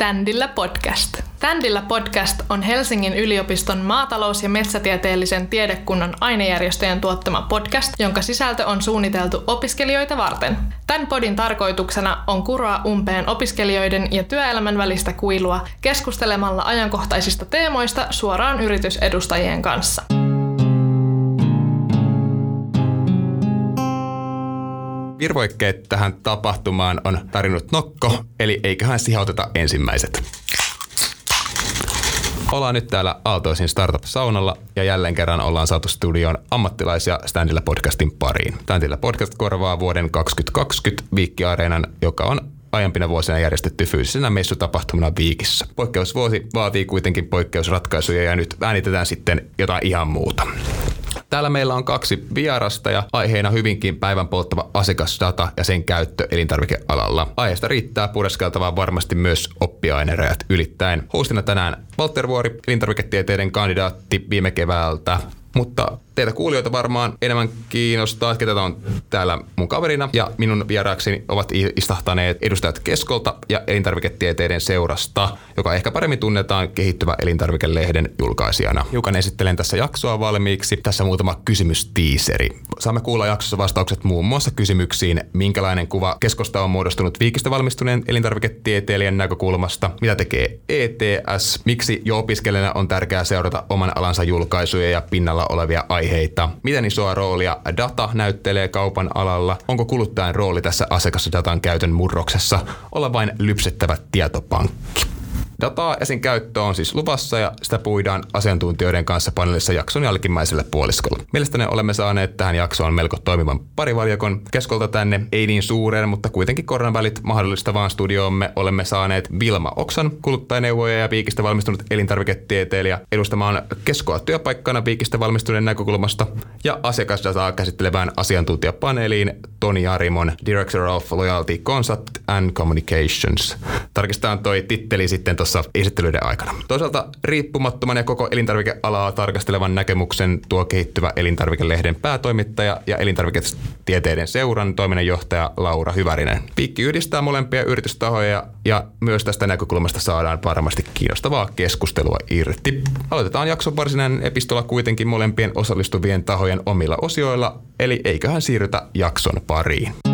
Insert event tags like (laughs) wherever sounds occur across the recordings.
Standilla podcast. Standilla podcast on Helsingin yliopiston maatalous- ja metsätieteellisen tiedekunnan ainejärjestöjen tuottama podcast, jonka sisältö on suunniteltu opiskelijoita varten. Tämän podin tarkoituksena on kuroa umpeen opiskelijoiden ja työelämän välistä kuilua keskustelemalla ajankohtaisista teemoista suoraan yritysedustajien kanssa. Virvoikkeet tähän tapahtumaan on tarinut Nokko, eli eiköhän sihauteta ensimmäiset. Ollaan nyt täällä Aaltoisin Startup-saunalla ja jälleen kerran ollaan saatu studioon ammattilaisia Standilla podcastin pariin. Standilla podcast korvaa vuoden 2020 Viikki-areenan, joka on aiempina vuosina järjestetty fyysisenä messutapahtumana Viikissä. Poikkeusvuosi vaatii kuitenkin poikkeusratkaisuja ja nyt äänitetään sitten jotain ihan muuta. Täällä meillä on kaksi vierasta ja aiheena hyvinkin päivän polttava asiakasdata ja sen käyttö elintarvikealalla. Aiheesta riittää pureskeltavaa varmasti myös oppiainerajat ylittäen. Hostina tänään Walter Vuori, elintarviketieteiden kandidaatti viime keväältä, mutta teitä kuulijoita varmaan enemmän kiinnostaa, ketä on täällä mun kaverina. Ja minun vieraakseni ovat istahtaneet edustajat Keskolta ja elintarviketieteiden seurasta, joka ehkä paremmin tunnetaan kehittyvä elintarvikelehden julkaisijana. Hiukan esittelen tässä jaksoa valmiiksi. Tässä muutama kysymystiiseri. Saamme kuulla jaksossa vastaukset muun muassa kysymyksiin, minkälainen kuva Keskosta on muodostunut viikistä valmistuneen elintarviketieteilijän näkökulmasta, mitä tekee ETS, miksi jo opiskelijana on tärkeää seurata oman alansa julkaisuja ja pinnalla olevia aiheita aiheita. Miten isoa roolia data näyttelee kaupan alalla? Onko kuluttajan rooli tässä asiakasdatan käytön murroksessa olla vain lypsettävä tietopankki? Dataa ja sen käyttö on siis luvassa ja sitä puidaan asiantuntijoiden kanssa paneelissa jakson jälkimmäiselle puoliskolla. Mielestäni olemme saaneet tähän jaksoon melko toimivan parivaljakon. Keskolta tänne ei niin suuren, mutta kuitenkin koronavälit mahdollistavaan studioomme olemme saaneet Vilma Oksan, kuluttajaneuvoja ja Viikistä valmistunut elintarviketieteilijä edustamaan Keskoa työpaikkana Viikistä valmistuneen näkökulmasta ja asiakasdataa käsittelevään asiantuntijapaneeliin Toni Arimon, Director of Loyalty Concept and Communications. Tarkistetaan toi titteli sitten tuossa tuossa esittelyiden aikana. Toisaalta riippumattoman ja koko elintarvikealaa tarkastelevan näkemyksen tuo kehittyvä elintarvikelehden päätoimittaja ja elintarviketieteiden seuran toiminnanjohtaja Laura Hyvärinen. Piikki yhdistää molempia yritystahoja ja myös tästä näkökulmasta saadaan varmasti kiinnostavaa keskustelua irti. Aloitetaan jakson varsinainen epistola kuitenkin molempien osallistuvien tahojen omilla osioilla, eli eiköhän siirrytä jakson pariin.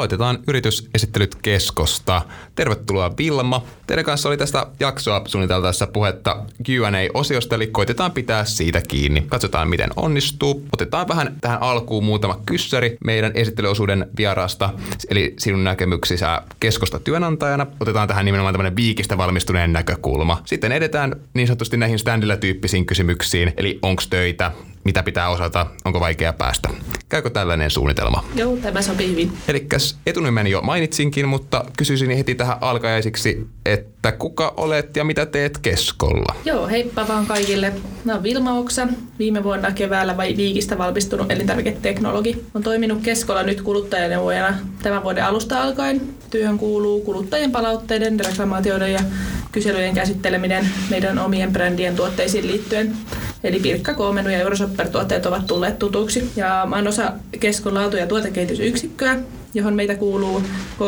Aloitetaan yritysesittelyt Keskosta. Tervetuloa Vilma. Teidän kanssa oli tästä jaksoa suunniteltaessa puhetta Q&A-osiosta, eli koitetaan pitää siitä kiinni. Katsotaan, miten onnistuu. Otetaan vähän tähän alkuun muutama kyssäri meidän esittelyosuuden vieraasta, eli sinun näkemyksissä Keskosta työnantajana. Otetaan tähän nimenomaan tämmöinen viikistä valmistuneen näkökulma. Sitten edetään niin sanotusti näihin standilla tyyppisiin kysymyksiin, eli onko töitä, mitä pitää osata, onko vaikea päästä. Käykö tällainen suunnitelma? Joo, tämä sopii hyvin. Eli etunimen jo mainitsinkin, mutta kysyisin heti tähän alkajaisiksi, että kuka olet ja mitä teet Keskolla? Joo, heippa vaan kaikille. Mä oon Vilma Oksa, viime vuonna keväällä vai viikistä valmistunut elintarviketeknologi. On toiminut Keskolla nyt kuluttajaneuvojana tämän vuoden alusta alkaen. Työhön kuuluu kuluttajien palautteiden, reklamaatioiden ja kyselyjen käsitteleminen meidän omien brändien tuotteisiin liittyen. Eli Pirkka Koomenu ja Eurosopper-tuotteet ovat tulleet tutuksi. Ja mä oon osa Keskon laatu- ja tuotekehitysyksikköä, johon meitä kuuluu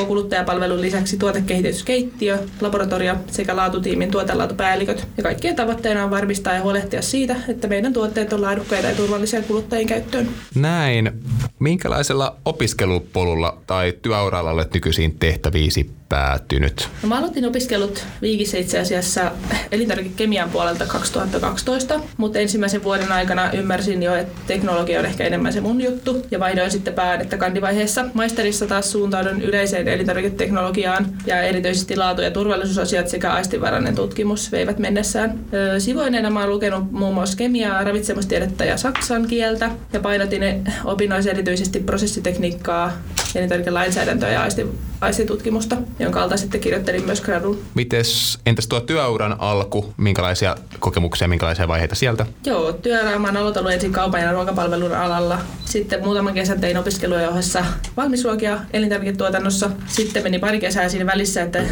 kuluttajapalvelun lisäksi tuotekehityskeittiö, laboratorio sekä laatutiimin tuotelaatupäälliköt. Ja kaikkien tavoitteena on varmistaa ja huolehtia siitä, että meidän tuotteet on laadukkaita ja turvallisia kuluttajien käyttöön. Näin. Minkälaisella opiskelupolulla tai työuralla olet nykyisin tehtäviisi päätynyt? No, mä aloitin opiskelut Viikissä itse asiassa elintarvikekemian puolelta 2012, mutta ensimmäisen vuoden aikana ymmärsin jo, että teknologia on ehkä enemmän se mun juttu ja vaihdoin sitten päädettä kandivaiheessa. Maisterissa taas suuntaudun yleiseen elintarviketeknologiaan ja erityisesti laatu- ja turvallisuusasiat sekä aistivarainen tutkimus veivät mennessään. Sivuaineena mä oon lukenut muun muassa kemiaa, ravitsemustiedettä ja saksan kieltä ja painotin opinnoissa erityisesti prosessitekniikkaa, elintarvikelainsäädäntöä ja aistitutkimusta jonka alta sitten kirjoittelin myös gradun. Mites, entäs tuo työuran alku, minkälaisia kokemuksia, minkälaisia vaiheita sieltä? Joo, työuraa mä oon aloitellut ensin kaupan ja ruokapalvelun alalla. Sitten muutaman kesän tein opiskeluja ohessa valmisruokia elintarviketuotannossa. Sitten meni pari kesää siinä välissä, että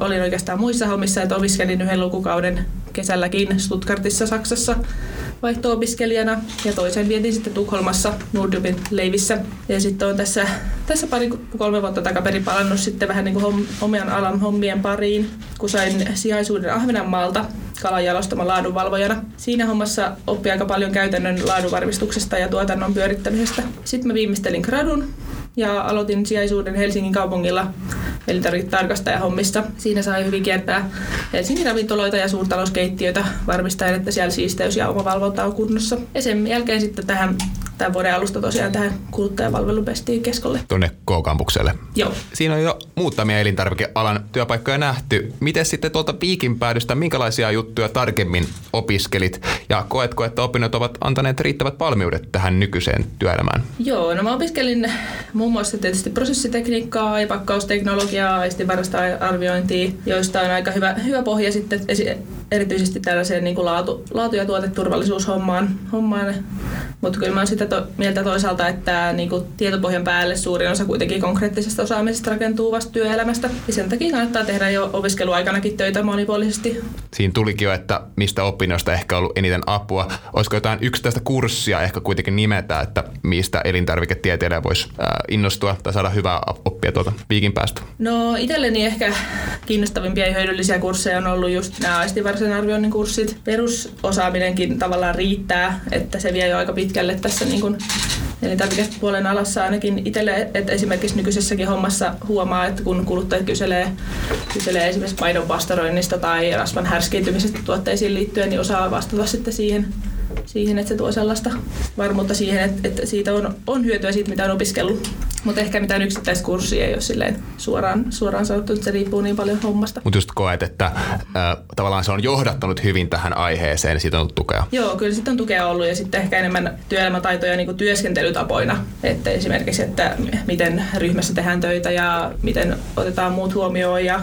olin oikeastaan muissa hommissa, että opiskelin yhden lukukauden kesälläkin Stuttgartissa Saksassa vaihto-opiskelijana ja toisen vietin sitten Tukholmassa Nordjobin leivissä. Ja sitten on tässä, tässä pari kolme vuotta takaperin palannut sitten vähän niin kuin omian alan hommien pariin, kun sain sijaisuuden Ahvenanmaalta kalanjalostama laadunvalvojana. Siinä hommassa oppi aika paljon käytännön laadunvarmistuksesta ja tuotannon pyörittämisestä. Sitten mä viimeistelin gradun ja aloitin sijaisuuden Helsingin kaupungilla elintarviketarkastaja hommissa. Siinä sai hyvin kiertää Helsingin ravintoloita ja suurtalouskeittiöitä varmistaen, että siellä siisteys ja omavalvonta on kunnossa. Ja sen jälkeen sitten tähän tämän vuoden alusta tosiaan tähän kuluttajapalvelupestiin keskolle. Tuonne K-kampukselle. Joo. Siinä on jo muutamia elintarvikealan työpaikkoja nähty. Miten sitten tuolta piikin päädystä, minkälaisia juttuja tarkemmin opiskelit ja koetko, että opinnot ovat antaneet riittävät valmiudet tähän nykyiseen työelämään? Joo, no mä opiskelin muun muassa tietysti prosessitekniikkaa ja pakkausteknologiaa, aistinvarasta arviointia, joista on aika hyvä, hyvä pohja sitten erityisesti tällaiseen niin kuin laatu, laatu- ja tuoteturvallisuushommaan. Hommaan. Mutta kyllä mä oon sitä to, mieltä toisaalta, että niin kuin tietopohjan päälle suurin osa kuitenkin konkreettisesta osaamisesta rakentuu vasta työelämästä. Ja sen takia kannattaa tehdä jo opiskeluaikanakin töitä monipuolisesti. Siinä tulikin jo, että mistä opinnoista ehkä ollut eniten apua. Olisiko jotain yksittäistä kurssia ehkä kuitenkin nimetä, että mistä elintarviketieteilijä voisi innostua tai saada hyvää oppia tuota viikin päästä? No itselleni ehkä kiinnostavimpia ja hyödyllisiä kursseja on ollut just nämä aistivarsen arvioinnin kurssit. Perusosaaminenkin tavallaan riittää, että se vie jo aika pitkälle tässä niin kuin elintarvikepuolen alassa ainakin itselle, että esimerkiksi nykyisessäkin hommassa huomaa, että kun kuluttajat kyselee, kyselee esimerkiksi maidon pastoroinnista tai rasvan härskiytymisestä tuotteisiin liittyen, niin osaa vastata sitten siihen siihen, että se tuo sellaista varmuutta siihen, että, että siitä on, on hyötyä siitä, mitä on opiskellut. Mutta ehkä mitään yksittäiskurssia ei ole silleen suoraan, suoraan sanottu, että se riippuu niin paljon hommasta. Mutta just koet, että äh, tavallaan se on johdattanut hyvin tähän aiheeseen, niin siitä on tukea. Joo, kyllä siitä on tukea ollut ja sitten ehkä enemmän työelämätaitoja niin kuin työskentelytapoina. Että esimerkiksi, että miten ryhmässä tehdään töitä ja miten otetaan muut huomioon ja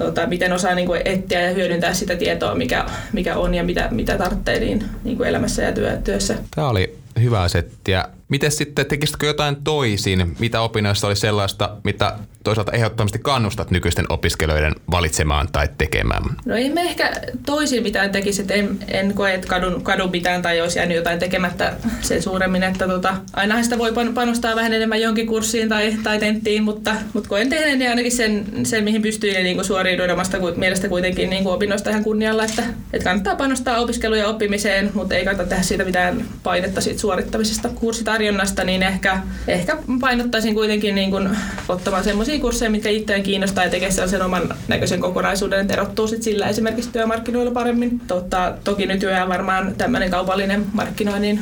tota, miten osaa niin kuin etsiä ja hyödyntää sitä tietoa, mikä, mikä on ja mitä, mitä tarvitsee niin, niin kuin elämässä ja työ, työssä. Tämä oli hyvä settiä. Miten sitten, tekisitkö jotain toisin? Mitä opinnoissa oli sellaista, mitä toisaalta ehdottomasti kannustat nykyisten opiskelijoiden valitsemaan tai tekemään? No ei me ehkä toisin mitään tekisi, että en, en koe, että kadun, kadun mitään tai olisi jäänyt jotain tekemättä sen suuremmin, että tota, ainahan sitä voi panostaa vähän enemmän jonkin kurssiin tai, tai tenttiin, mutta, mutta koen tehneen niin ainakin sen, sen mihin pystyy ja niin suoriuduin omasta mielestä kuitenkin niin kuin opinnoista ihan kunnialla, että, että kannattaa panostaa opiskeluun ja oppimiseen, mutta ei kannata tehdä siitä mitään painetta siitä suorittamisesta. Kurssitarjonnasta, niin ehkä, ehkä painottaisin kuitenkin niin kuin ottamaan semmoisia kursseja, mitkä itseään kiinnostaa ja tekee sellaisen oman näköisen kokonaisuuden, että erottuu sit sillä esimerkiksi työmarkkinoilla paremmin. Totta, toki nykyään varmaan tämmöinen kaupallinen markkinoinnin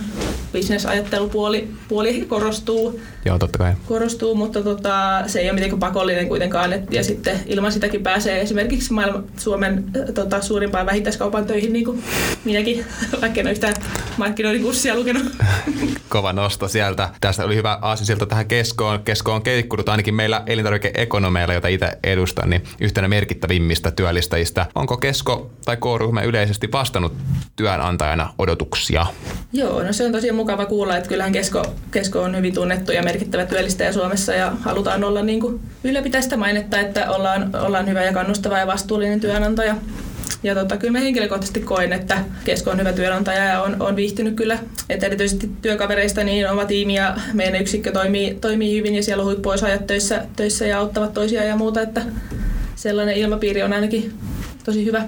bisnesajattelupuoli puoli korostuu. Joo, totta kai. Korostuu, mutta tota, se ei ole mitenkään pakollinen kuitenkaan. Et, ja sitten ilman sitäkin pääsee esimerkiksi maailman, Suomen tota, suurimpaan vähittäiskaupan töihin, niin kuin minäkin, (laughs) vaikka en ole yhtään markkinoinnin kurssia lukenut. (laughs) Kova nosto sieltä. Tästä oli hyvä aasinsilta tähän keskoon. Kesko on keikkunut ainakin meillä elintarvikeekonomeilla, jota itse edustan, niin yhtenä merkittävimmistä työllistäjistä. Onko kesko tai K-ryhmä yleisesti vastannut työnantajana odotuksia? Joo, no se on tosiaan mukava kuulla, että kyllähän Kesko, Kesko on hyvin tunnettu ja merkittävä työllistäjä Suomessa ja halutaan olla niin kuin ylläpitää sitä mainetta, että ollaan, ollaan hyvä ja kannustava ja vastuullinen työnantaja. Ja tota, kyllä mä henkilökohtaisesti koen, että Kesko on hyvä työnantaja ja on, on viihtynyt kyllä. Että erityisesti työkavereista niin oma tiimi ja meidän yksikkö toimii, toimii hyvin ja siellä on huippuosaajat töissä, töissä ja auttavat toisiaan ja muuta. Että sellainen ilmapiiri on ainakin tosi hyvä.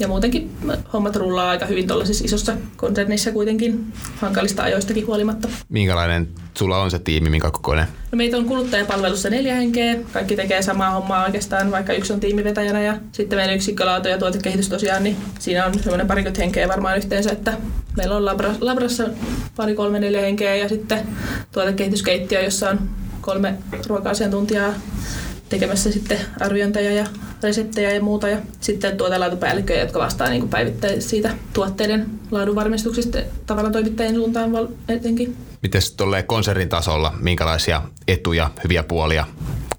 Ja muutenkin hommat rullaa aika hyvin tuollaisessa isossa konsernissa kuitenkin hankalista ajoistakin huolimatta. Minkälainen sulla on se tiimi, minkä kokoinen? No meitä on kuluttajapalvelussa neljä henkeä. Kaikki tekee samaa hommaa oikeastaan, vaikka yksi on tiimivetäjänä. Ja sitten meidän yksikkölaatu ja tuotekehitys tosiaan, niin siinä on semmoinen parikymmentä henkeä varmaan yhteensä, että meillä on labra, labrassa pari, kolme, neljä henkeä ja sitten tuotekehityskeittiö, jossa on kolme ruoka-asiantuntijaa tekemässä sitten arviointeja ja reseptejä ja muuta. Ja sitten tuotelaatupäällikköjä, jotka vastaa niin päivittäin siitä tuotteiden laadunvarmistuksista toimittajien suuntaan etenkin. Miten tuolle konsernin tasolla, minkälaisia etuja, hyviä puolia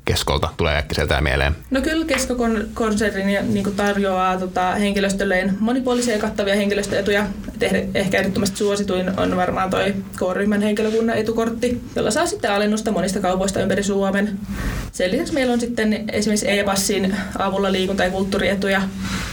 keskolta tulee äkkiseltä mieleen? No kyllä Kesko-konserni niin tarjoaa tota, henkilöstölleen monipuolisia ja kattavia henkilöstöetuja. Et ehkä ehdottomasti suosituin on varmaan toi K-ryhmän henkilökunnan etukortti, jolla saa sitten alennusta monista kaupoista ympäri Suomen. Sen lisäksi meillä on sitten esimerkiksi e-passin avulla liikunta- ja kulttuurietuja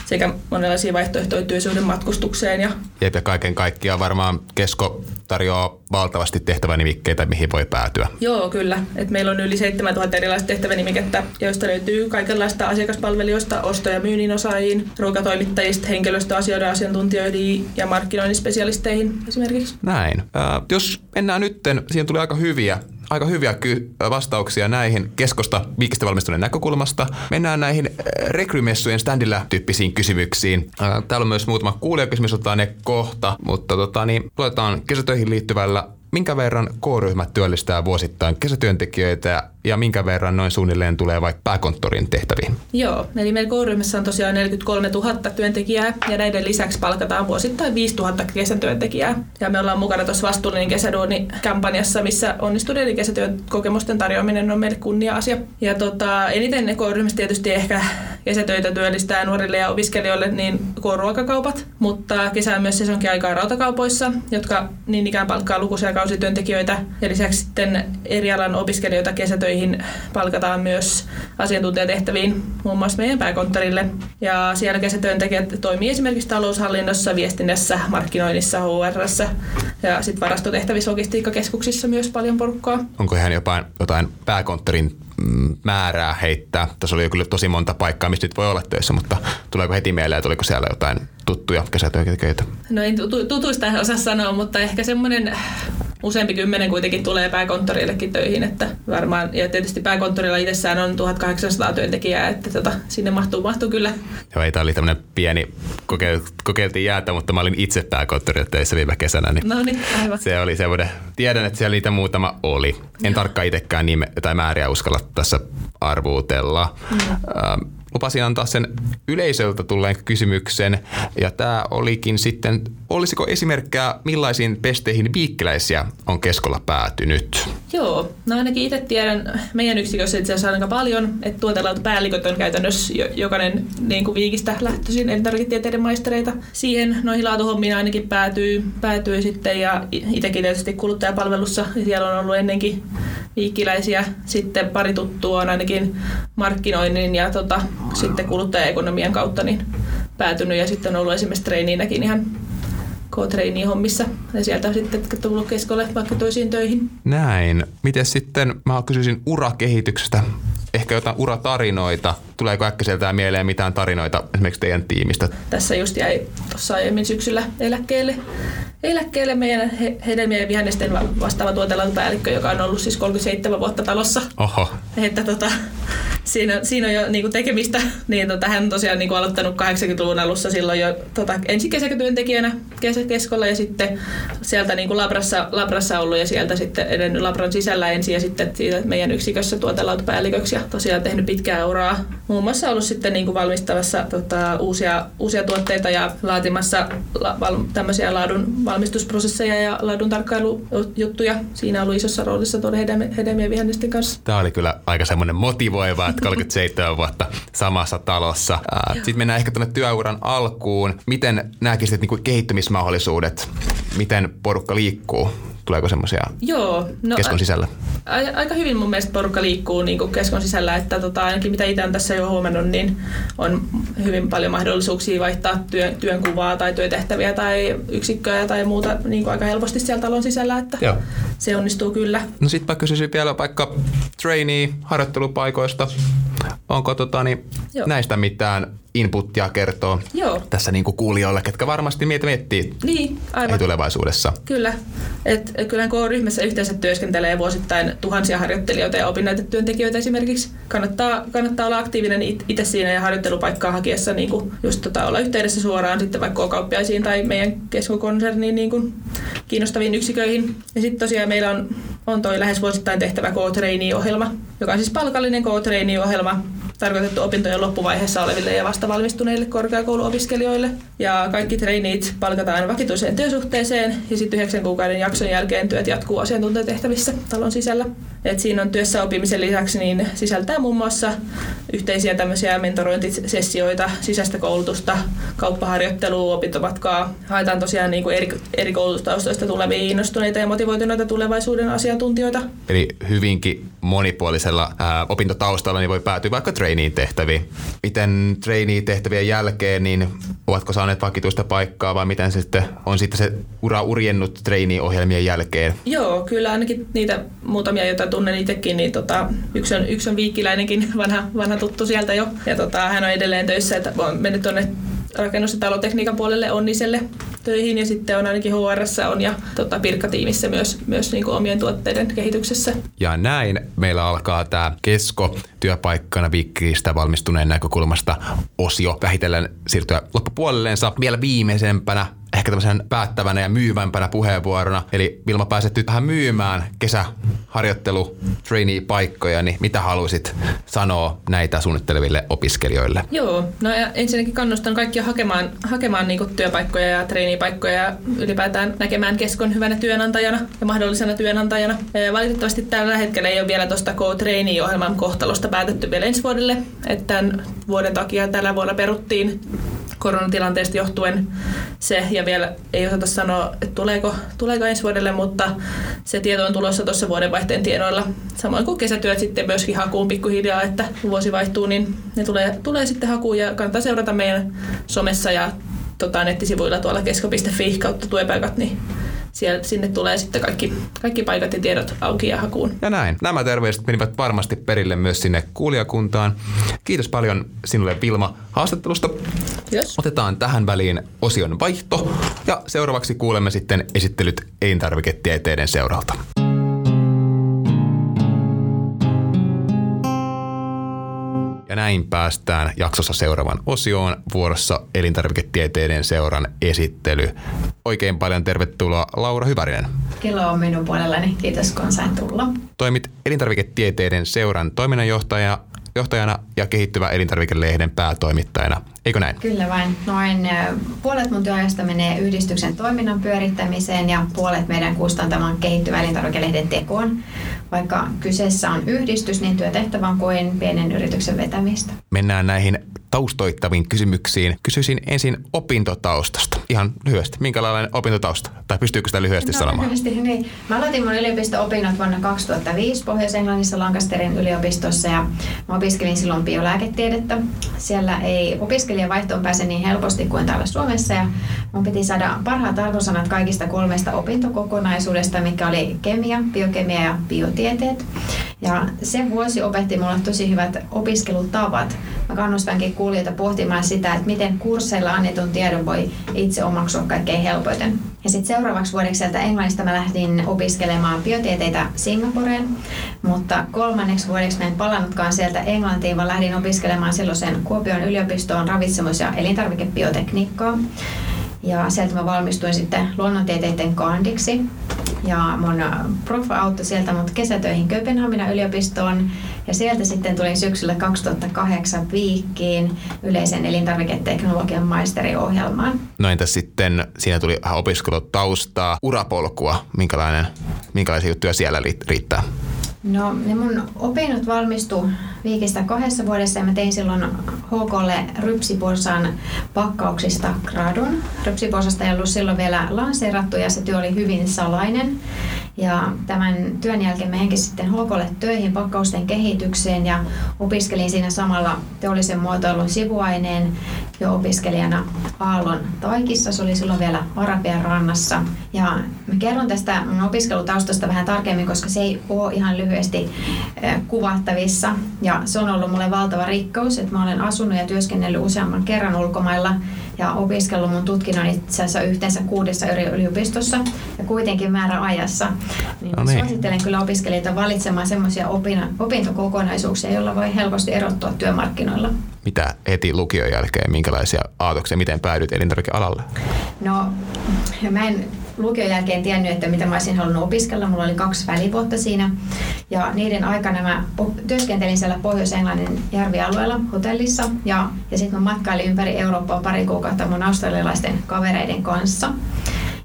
sekä monenlaisia vaihtoehtoja työsuhden matkustukseen. Ja... Jep, ja kaiken kaikkiaan varmaan Kesko tarjoaa valtavasti tehtävänimikkeitä, mihin voi päätyä. Joo, kyllä. Et meillä on yli 7000 erilaista tehtävänimikettä, joista löytyy kaikenlaista asiakaspalvelijoista, osto- ja myynnin osaajiin, ruokatoimittajista, henkilöstöasioiden asiantuntijoihin ja markkinoinnin spesialisteihin esimerkiksi. Näin. Äh, jos mennään nytten, siihen tuli aika hyviä aika hyviä ky- vastauksia näihin keskosta viikistä valmistuneen näkökulmasta. Mennään näihin rekrymessujen standilla tyyppisiin kysymyksiin. Täällä on myös muutama kuulijakysymys, otetaan ne kohta, mutta tota, niin, luetaan kesätöihin liittyvällä minkä verran K-ryhmät työllistää vuosittain kesätyöntekijöitä ja minkä verran noin suunnilleen tulee vaikka pääkonttorin tehtäviin? Joo, eli meillä K-ryhmässä on tosiaan 43 000 työntekijää ja näiden lisäksi palkataan vuosittain 5 000 kesätyöntekijää. Ja me ollaan mukana tuossa vastuullinen kesäduuni-kampanjassa, missä onnistuneiden kesätyön kokemusten tarjoaminen on meille kunnia-asia. Ja tota, eniten ne K-ryhmässä tietysti ehkä kesätöitä työllistää nuorille ja opiskelijoille niin K-ruokakaupat, mutta kesään myös sesonkiaikaa rautakaupoissa, jotka niin ikään palkkaa lukuisia kausityöntekijöitä ja lisäksi sitten eri alan opiskelijoita kesätöihin palkataan myös asiantuntijatehtäviin muun muassa meidän pääkonttorille. Ja siellä kesätyöntekijät toimii esimerkiksi taloushallinnossa, viestinnässä, markkinoinnissa, HR ja sitten varastotehtävissä logistiikkakeskuksissa myös paljon porukkaa. Onko ihan jotain, jotain pääkonttorin määrää heittää? Tässä oli jo kyllä tosi monta paikkaa, mistä nyt voi olla töissä, mutta tuleeko heti mieleen, että oliko siellä jotain tuttuja kesätyöntekijöitä? No en tutuista osaa sanoa, mutta ehkä semmoinen useampi kymmenen kuitenkin tulee pääkonttorillekin töihin, että varmaan, ja tietysti pääkonttorilla itsessään on 1800 työntekijää, että tota, sinne mahtuu, mahtuu kyllä. Joo, ei, tämä oli tämmöinen pieni, kokeiltiin jäätä, mutta mä olin itse pääkonttorilla töissä viime kesänä, niin, no niin aivan. se oli semmoinen, tiedän, että siellä niitä muutama oli. En tarkkaan itsekään nime, tai määriä uskalla tässä arvuutella. Mm. Ähm, lupasin antaa sen yleisöltä tulleen kysymyksen, ja tämä olikin sitten, olisiko esimerkkejä millaisiin pesteihin viikkiläisiä on keskolla päätynyt? Joo, no ainakin itse tiedän meidän yksikössä itse asiassa aika paljon, että päälliköt on käytännössä jokainen niin kuin viikistä lähtöisin elintarviketieteiden maistereita. Siihen noihin laatuhommiin ainakin päätyy, päätyy sitten, ja itsekin tietysti kuluttajapalvelussa, siellä on ollut ennenkin viikkiläisiä, sitten pari tuttua on ainakin markkinoinnin ja tota, sitten kuluttajaekonomian kautta niin päätynyt ja sitten on ollut esimerkiksi treiniinäkin ihan K-treiniin hommissa ja sieltä on sitten tullut keskolle vaikka toisiin töihin. Näin. Miten sitten, mä kysyisin urakehityksestä, ehkä jotain uratarinoita. Tuleeko äkkiseltään mieleen mitään tarinoita esimerkiksi teidän tiimistä? Tässä just jäi tuossa aiemmin syksyllä eläkkeelle, eläkkeelle meidän hedelmien ja vihannesten vastaava tuotelatupäällikkö, joka on ollut siis 37 vuotta talossa. Oho. Että tota, siinä, siinä on jo niinku tekemistä. Niin tota, hän on tosiaan niinku aloittanut 80-luvun alussa silloin jo tota, ensi kesätyöntekijänä kesäkeskolla ja sitten sieltä niinku labrassa, labrassa ollut ja sieltä sitten edennyt labran sisällä ensin ja sitten siitä meidän yksikössä tuotelautapäälliköksi ja tosiaan tehnyt pitkää uraa. Muun muassa ollut sitten niinku valmistavassa tota, uusia, uusia tuotteita ja laatimassa la, val, tämmöisiä laadun valmistusprosesseja ja laadun tarkkailujuttuja. Siinä ollut isossa roolissa tuon hedelmien vihannesten kanssa. Tämä oli kyllä aika semmoinen motivoiva, että 37 vuotta samassa talossa. Sitten mennään ehkä tuonne työuran alkuun. Miten näkisit niin kehittymismahdollisuudet? Miten porukka liikkuu? Tuleeko semmoisia no, keskon sisällä? aika hyvin mun mielestä porukka liikkuu niin kuin keskon sisällä, että tota, ainakin mitä itse on tässä jo huomannut, niin on hyvin paljon mahdollisuuksia vaihtaa työn, työnkuvaa tai työtehtäviä tai yksikköä tai muuta niin kuin aika helposti siellä talon sisällä, että Joo. se onnistuu kyllä. No sitten mä kysyisin vielä vaikka trainee harjoittelupaikoista. Onko tota, niin, näistä mitään inputtia kertoo Joo. tässä niin kuin kuulijoille, ketkä varmasti miet miettii niin, aivan. tulevaisuudessa. Kyllä. Et, kyllä K-ryhmässä yhteensä työskentelee vuosittain tuhansia harjoittelijoita ja työntekijöitä esimerkiksi. Kannattaa, kannattaa olla aktiivinen itse siinä ja harjoittelupaikkaa hakiessa niin kuin just tota, olla yhteydessä suoraan sitten vaikka K-kauppiaisiin tai meidän keskokonserniin niin kuin kiinnostaviin yksiköihin. Ja sitten tosiaan meillä on, on toi lähes vuosittain tehtävä K-trainee-ohjelma, joka on siis palkallinen K-trainee-ohjelma, tarkoitettu opintojen loppuvaiheessa oleville ja vastavalmistuneille korkeakouluopiskelijoille. Ja kaikki traineet palkataan vakituiseen työsuhteeseen ja sitten yhdeksän kuukauden jakson jälkeen työt jatkuu asiantuntijatehtävissä talon sisällä. Et siinä on työssä oppimisen lisäksi niin sisältää muun muassa yhteisiä tämmöisiä mentorointisessioita, sisäistä koulutusta, kauppaharjoittelua, opintomatkaa. Haetaan tosiaan niin kuin eri, eri koulutustaustoista tulevia innostuneita ja motivoituneita tulevaisuuden asiantuntijoita. Eli hyvinkin monipuolisella ää, opintotaustalla niin voi päätyä vaikka trainee tehtäviin. Miten trainee tehtävien jälkeen, niin ovatko saaneet vakituista paikkaa vai miten se sitten on sitten se ura urjennut trainee-ohjelmien jälkeen? Joo, kyllä ainakin niitä muutamia, joita tunnen itsekin, niin tota, yksi, on, yksi on viikkiläinenkin, (laughs) vanha, vanha tuttu sieltä jo. Ja tota, hän on edelleen töissä, että on mennyt tuonne rakennus- ja talotekniikan puolelle Onniselle töihin ja sitten on ainakin HR on ja tota, Pirkka-tiimissä myös, myös niin kuin omien tuotteiden kehityksessä. Ja näin meillä alkaa tämä Kesko työpaikkana viikkiistä valmistuneen näkökulmasta osio vähitellen siirtyä loppupuolelleensa. Vielä viimeisempänä ehkä tämmöisen päättävänä ja myyvämpänä puheenvuorona. Eli Vilma, pääset nyt tähän myymään kesäharjoittelu trainee-paikkoja, niin mitä haluaisit sanoa näitä suunnitteleville opiskelijoille? Joo, no ja ensinnäkin kannustan kaikkia hakemaan, hakemaan niinku työpaikkoja ja trainee-paikkoja ja ylipäätään näkemään Keskon hyvänä työnantajana ja mahdollisena työnantajana. Ja valitettavasti tällä hetkellä ei ole vielä tuosta Go-trainee-ohjelman kohtalosta päätetty vielä ensi vuodelle, että tämän vuoden takia tällä vuonna peruttiin koronatilanteesta johtuen se, ja vielä ei osata sanoa, että tuleeko, tuleeko ensi vuodelle, mutta se tieto on tulossa tuossa vuodenvaihteen tiedoilla. Samoin kuin kesätyöt sitten myöskin hakuun pikkuhiljaa, että vuosi vaihtuu, niin ne tulee, tulee sitten hakuun ja kannattaa seurata meidän somessa ja tota, nettisivuilla tuolla kesko.fi kautta tuepaikat, niin siellä, sinne tulee sitten kaikki, kaikki paikat ja tiedot auki ja hakuun. Ja näin. Nämä terveiset menivät varmasti perille myös sinne kuulijakuntaan. Kiitos paljon sinulle Vilma haastattelusta. Yes. Otetaan tähän väliin osion vaihto ja seuraavaksi kuulemme sitten esittelyt elintarviketieteiden seuralta. Näin päästään jaksossa seuraavan osioon vuorossa elintarviketieteiden seuran esittely. Oikein paljon tervetuloa Laura Hyvärinen. Kello on minun puolellani. Kiitos kun sain tulla. Toimit elintarviketieteiden seuran toiminnanjohtaja johtajana ja kehittyvä elintarvikelehden päätoimittajana. Eikö näin? Kyllä vain. Noin puolet mun työajasta menee yhdistyksen toiminnan pyörittämiseen ja puolet meidän kustantaman kehittyvä elintarvikelehden tekoon. Vaikka kyseessä on yhdistys, niin työtehtävä on kuin pienen yrityksen vetämistä. Mennään näihin taustoittaviin kysymyksiin. Kysyisin ensin opintotaustasta. Ihan lyhyesti. Minkälainen opintotausta? Tai pystyykö sitä lyhyesti no, sanomaan? Lyhyesti, niin. Mä aloitin mun yliopisto-opinnot vuonna 2005 Pohjois-Englannissa Lancasterin yliopistossa ja mä opiskelin silloin biolääketiedettä. Siellä ei opiskelijavaihtoon pääse niin helposti kuin täällä Suomessa ja mun piti saada parhaat arvosanat kaikista kolmesta opintokokonaisuudesta, mikä oli kemia, biokemia ja biotieteet. Ja se vuosi opetti mulle tosi hyvät opiskelutavat. Mä kannustankin kuulijoita pohtimaan sitä, että miten kursseilla annetun tiedon voi itse omaksua kaikkein helpoiten. Ja sitten seuraavaksi vuodeksi sieltä Englannista mä lähdin opiskelemaan biotieteitä Singaporeen, mutta kolmanneksi vuodeksi mä en palannutkaan sieltä Englantiin, vaan lähdin opiskelemaan silloisen Kuopion yliopistoon ravitsemus- ja elintarvikebiotekniikkaa. Ja sieltä mä valmistuin sitten luonnontieteiden kandiksi. Ja mun profa auttoi sieltä mut kesätöihin Kööpenhaminan yliopistoon. Ja sieltä sitten tulin syksyllä 2008 Viikkiin yleisen elintarviketeknologian maisteriohjelmaan. No entäs sitten, siinä tuli opiskelutaustaa, urapolkua, minkälainen, minkälaisia juttuja siellä riittää? No ne mun opinnot valmistu viikistä kahdessa vuodessa ja mä tein silloin HKlle Rypsiporsan pakkauksista gradun. Rypsiporsasta ei ollut silloin vielä lanseerattu ja se työ oli hyvin salainen. Ja tämän työn jälkeen meidänkin sitten HKlle töihin pakkausten kehitykseen ja opiskelin siinä samalla teollisen muotoilun sivuaineen jo opiskelijana Aallon Taikissa. Se oli silloin vielä Arabian rannassa. Ja mä kerron tästä mun opiskelutaustasta vähän tarkemmin, koska se ei ole ihan lyhyesti kuvattavissa. Ja se on ollut mulle valtava rikkaus, että mä olen asunut ja työskennellyt useamman kerran ulkomailla ja opiskellut mun tutkinnon itse asiassa yhteensä kuudessa eri yliopistossa ja kuitenkin määrä ajassa. Niin no niin. Suosittelen kyllä opiskelijoita valitsemaan semmoisia opintokokonaisuuksia, joilla voi helposti erottua työmarkkinoilla. Mitä heti lukion jälkeen, minkälaisia aatoksia, miten päädyit elintarvikealalle? No, mä en lukion jälkeen tiennyt, että mitä mä olisin halunnut opiskella. Mulla oli kaksi välivuotta siinä. Ja niiden aikana mä työskentelin siellä Pohjois-Englannin järvialueella hotellissa. Ja, ja sitten mä matkailin ympäri Eurooppaa pari kuukautta mun australialaisten kavereiden kanssa.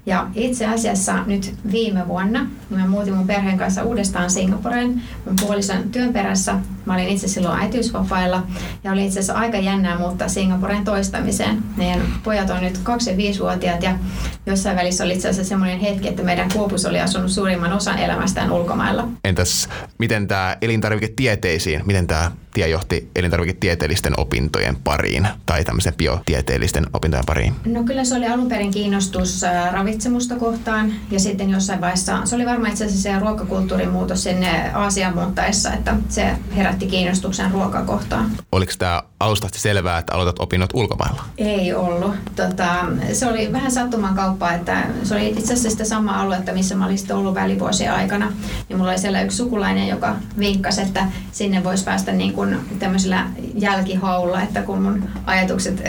Ja itse asiassa nyt viime vuonna niin mä muutin mun perheen kanssa uudestaan Singaporeen mun puolison työn perässä. Mä olin itse silloin äitiysvapailla ja oli itse asiassa aika jännää muuttaa Singaporeen toistamiseen. Meidän pojat on nyt 2 ja 5-vuotiaat ja jossain välissä oli itse asiassa semmoinen hetki, että meidän Kuopus oli asunut suurimman osan elämästään ulkomailla. Entäs miten tämä elintarviketieteisiin, miten tämä tie johti elintarviketieteellisten opintojen pariin tai tämmöisen biotieteellisten opintojen pariin? No kyllä se oli alun perin kiinnostus ravitsemusta kohtaan ja sitten jossain vaiheessa, se oli varmaan itse asiassa se ruokakulttuurin muutos sinne Aasian muuttaessa, että se herätti kiinnostuksen ruokakohtaan. Oliko tämä alusta selvää, että aloitat opinnot ulkomailla? Ei ollut. Tota, se oli vähän sattuman kauppaa, että se oli itse asiassa sitä samaa aluetta, missä mä olin ollut välivuosien aikana. Niin mulla oli siellä yksi sukulainen, joka vinkkasi, että sinne voisi päästä niin kuin tämmöisellä jälkihaulla, että kun mun ajatukset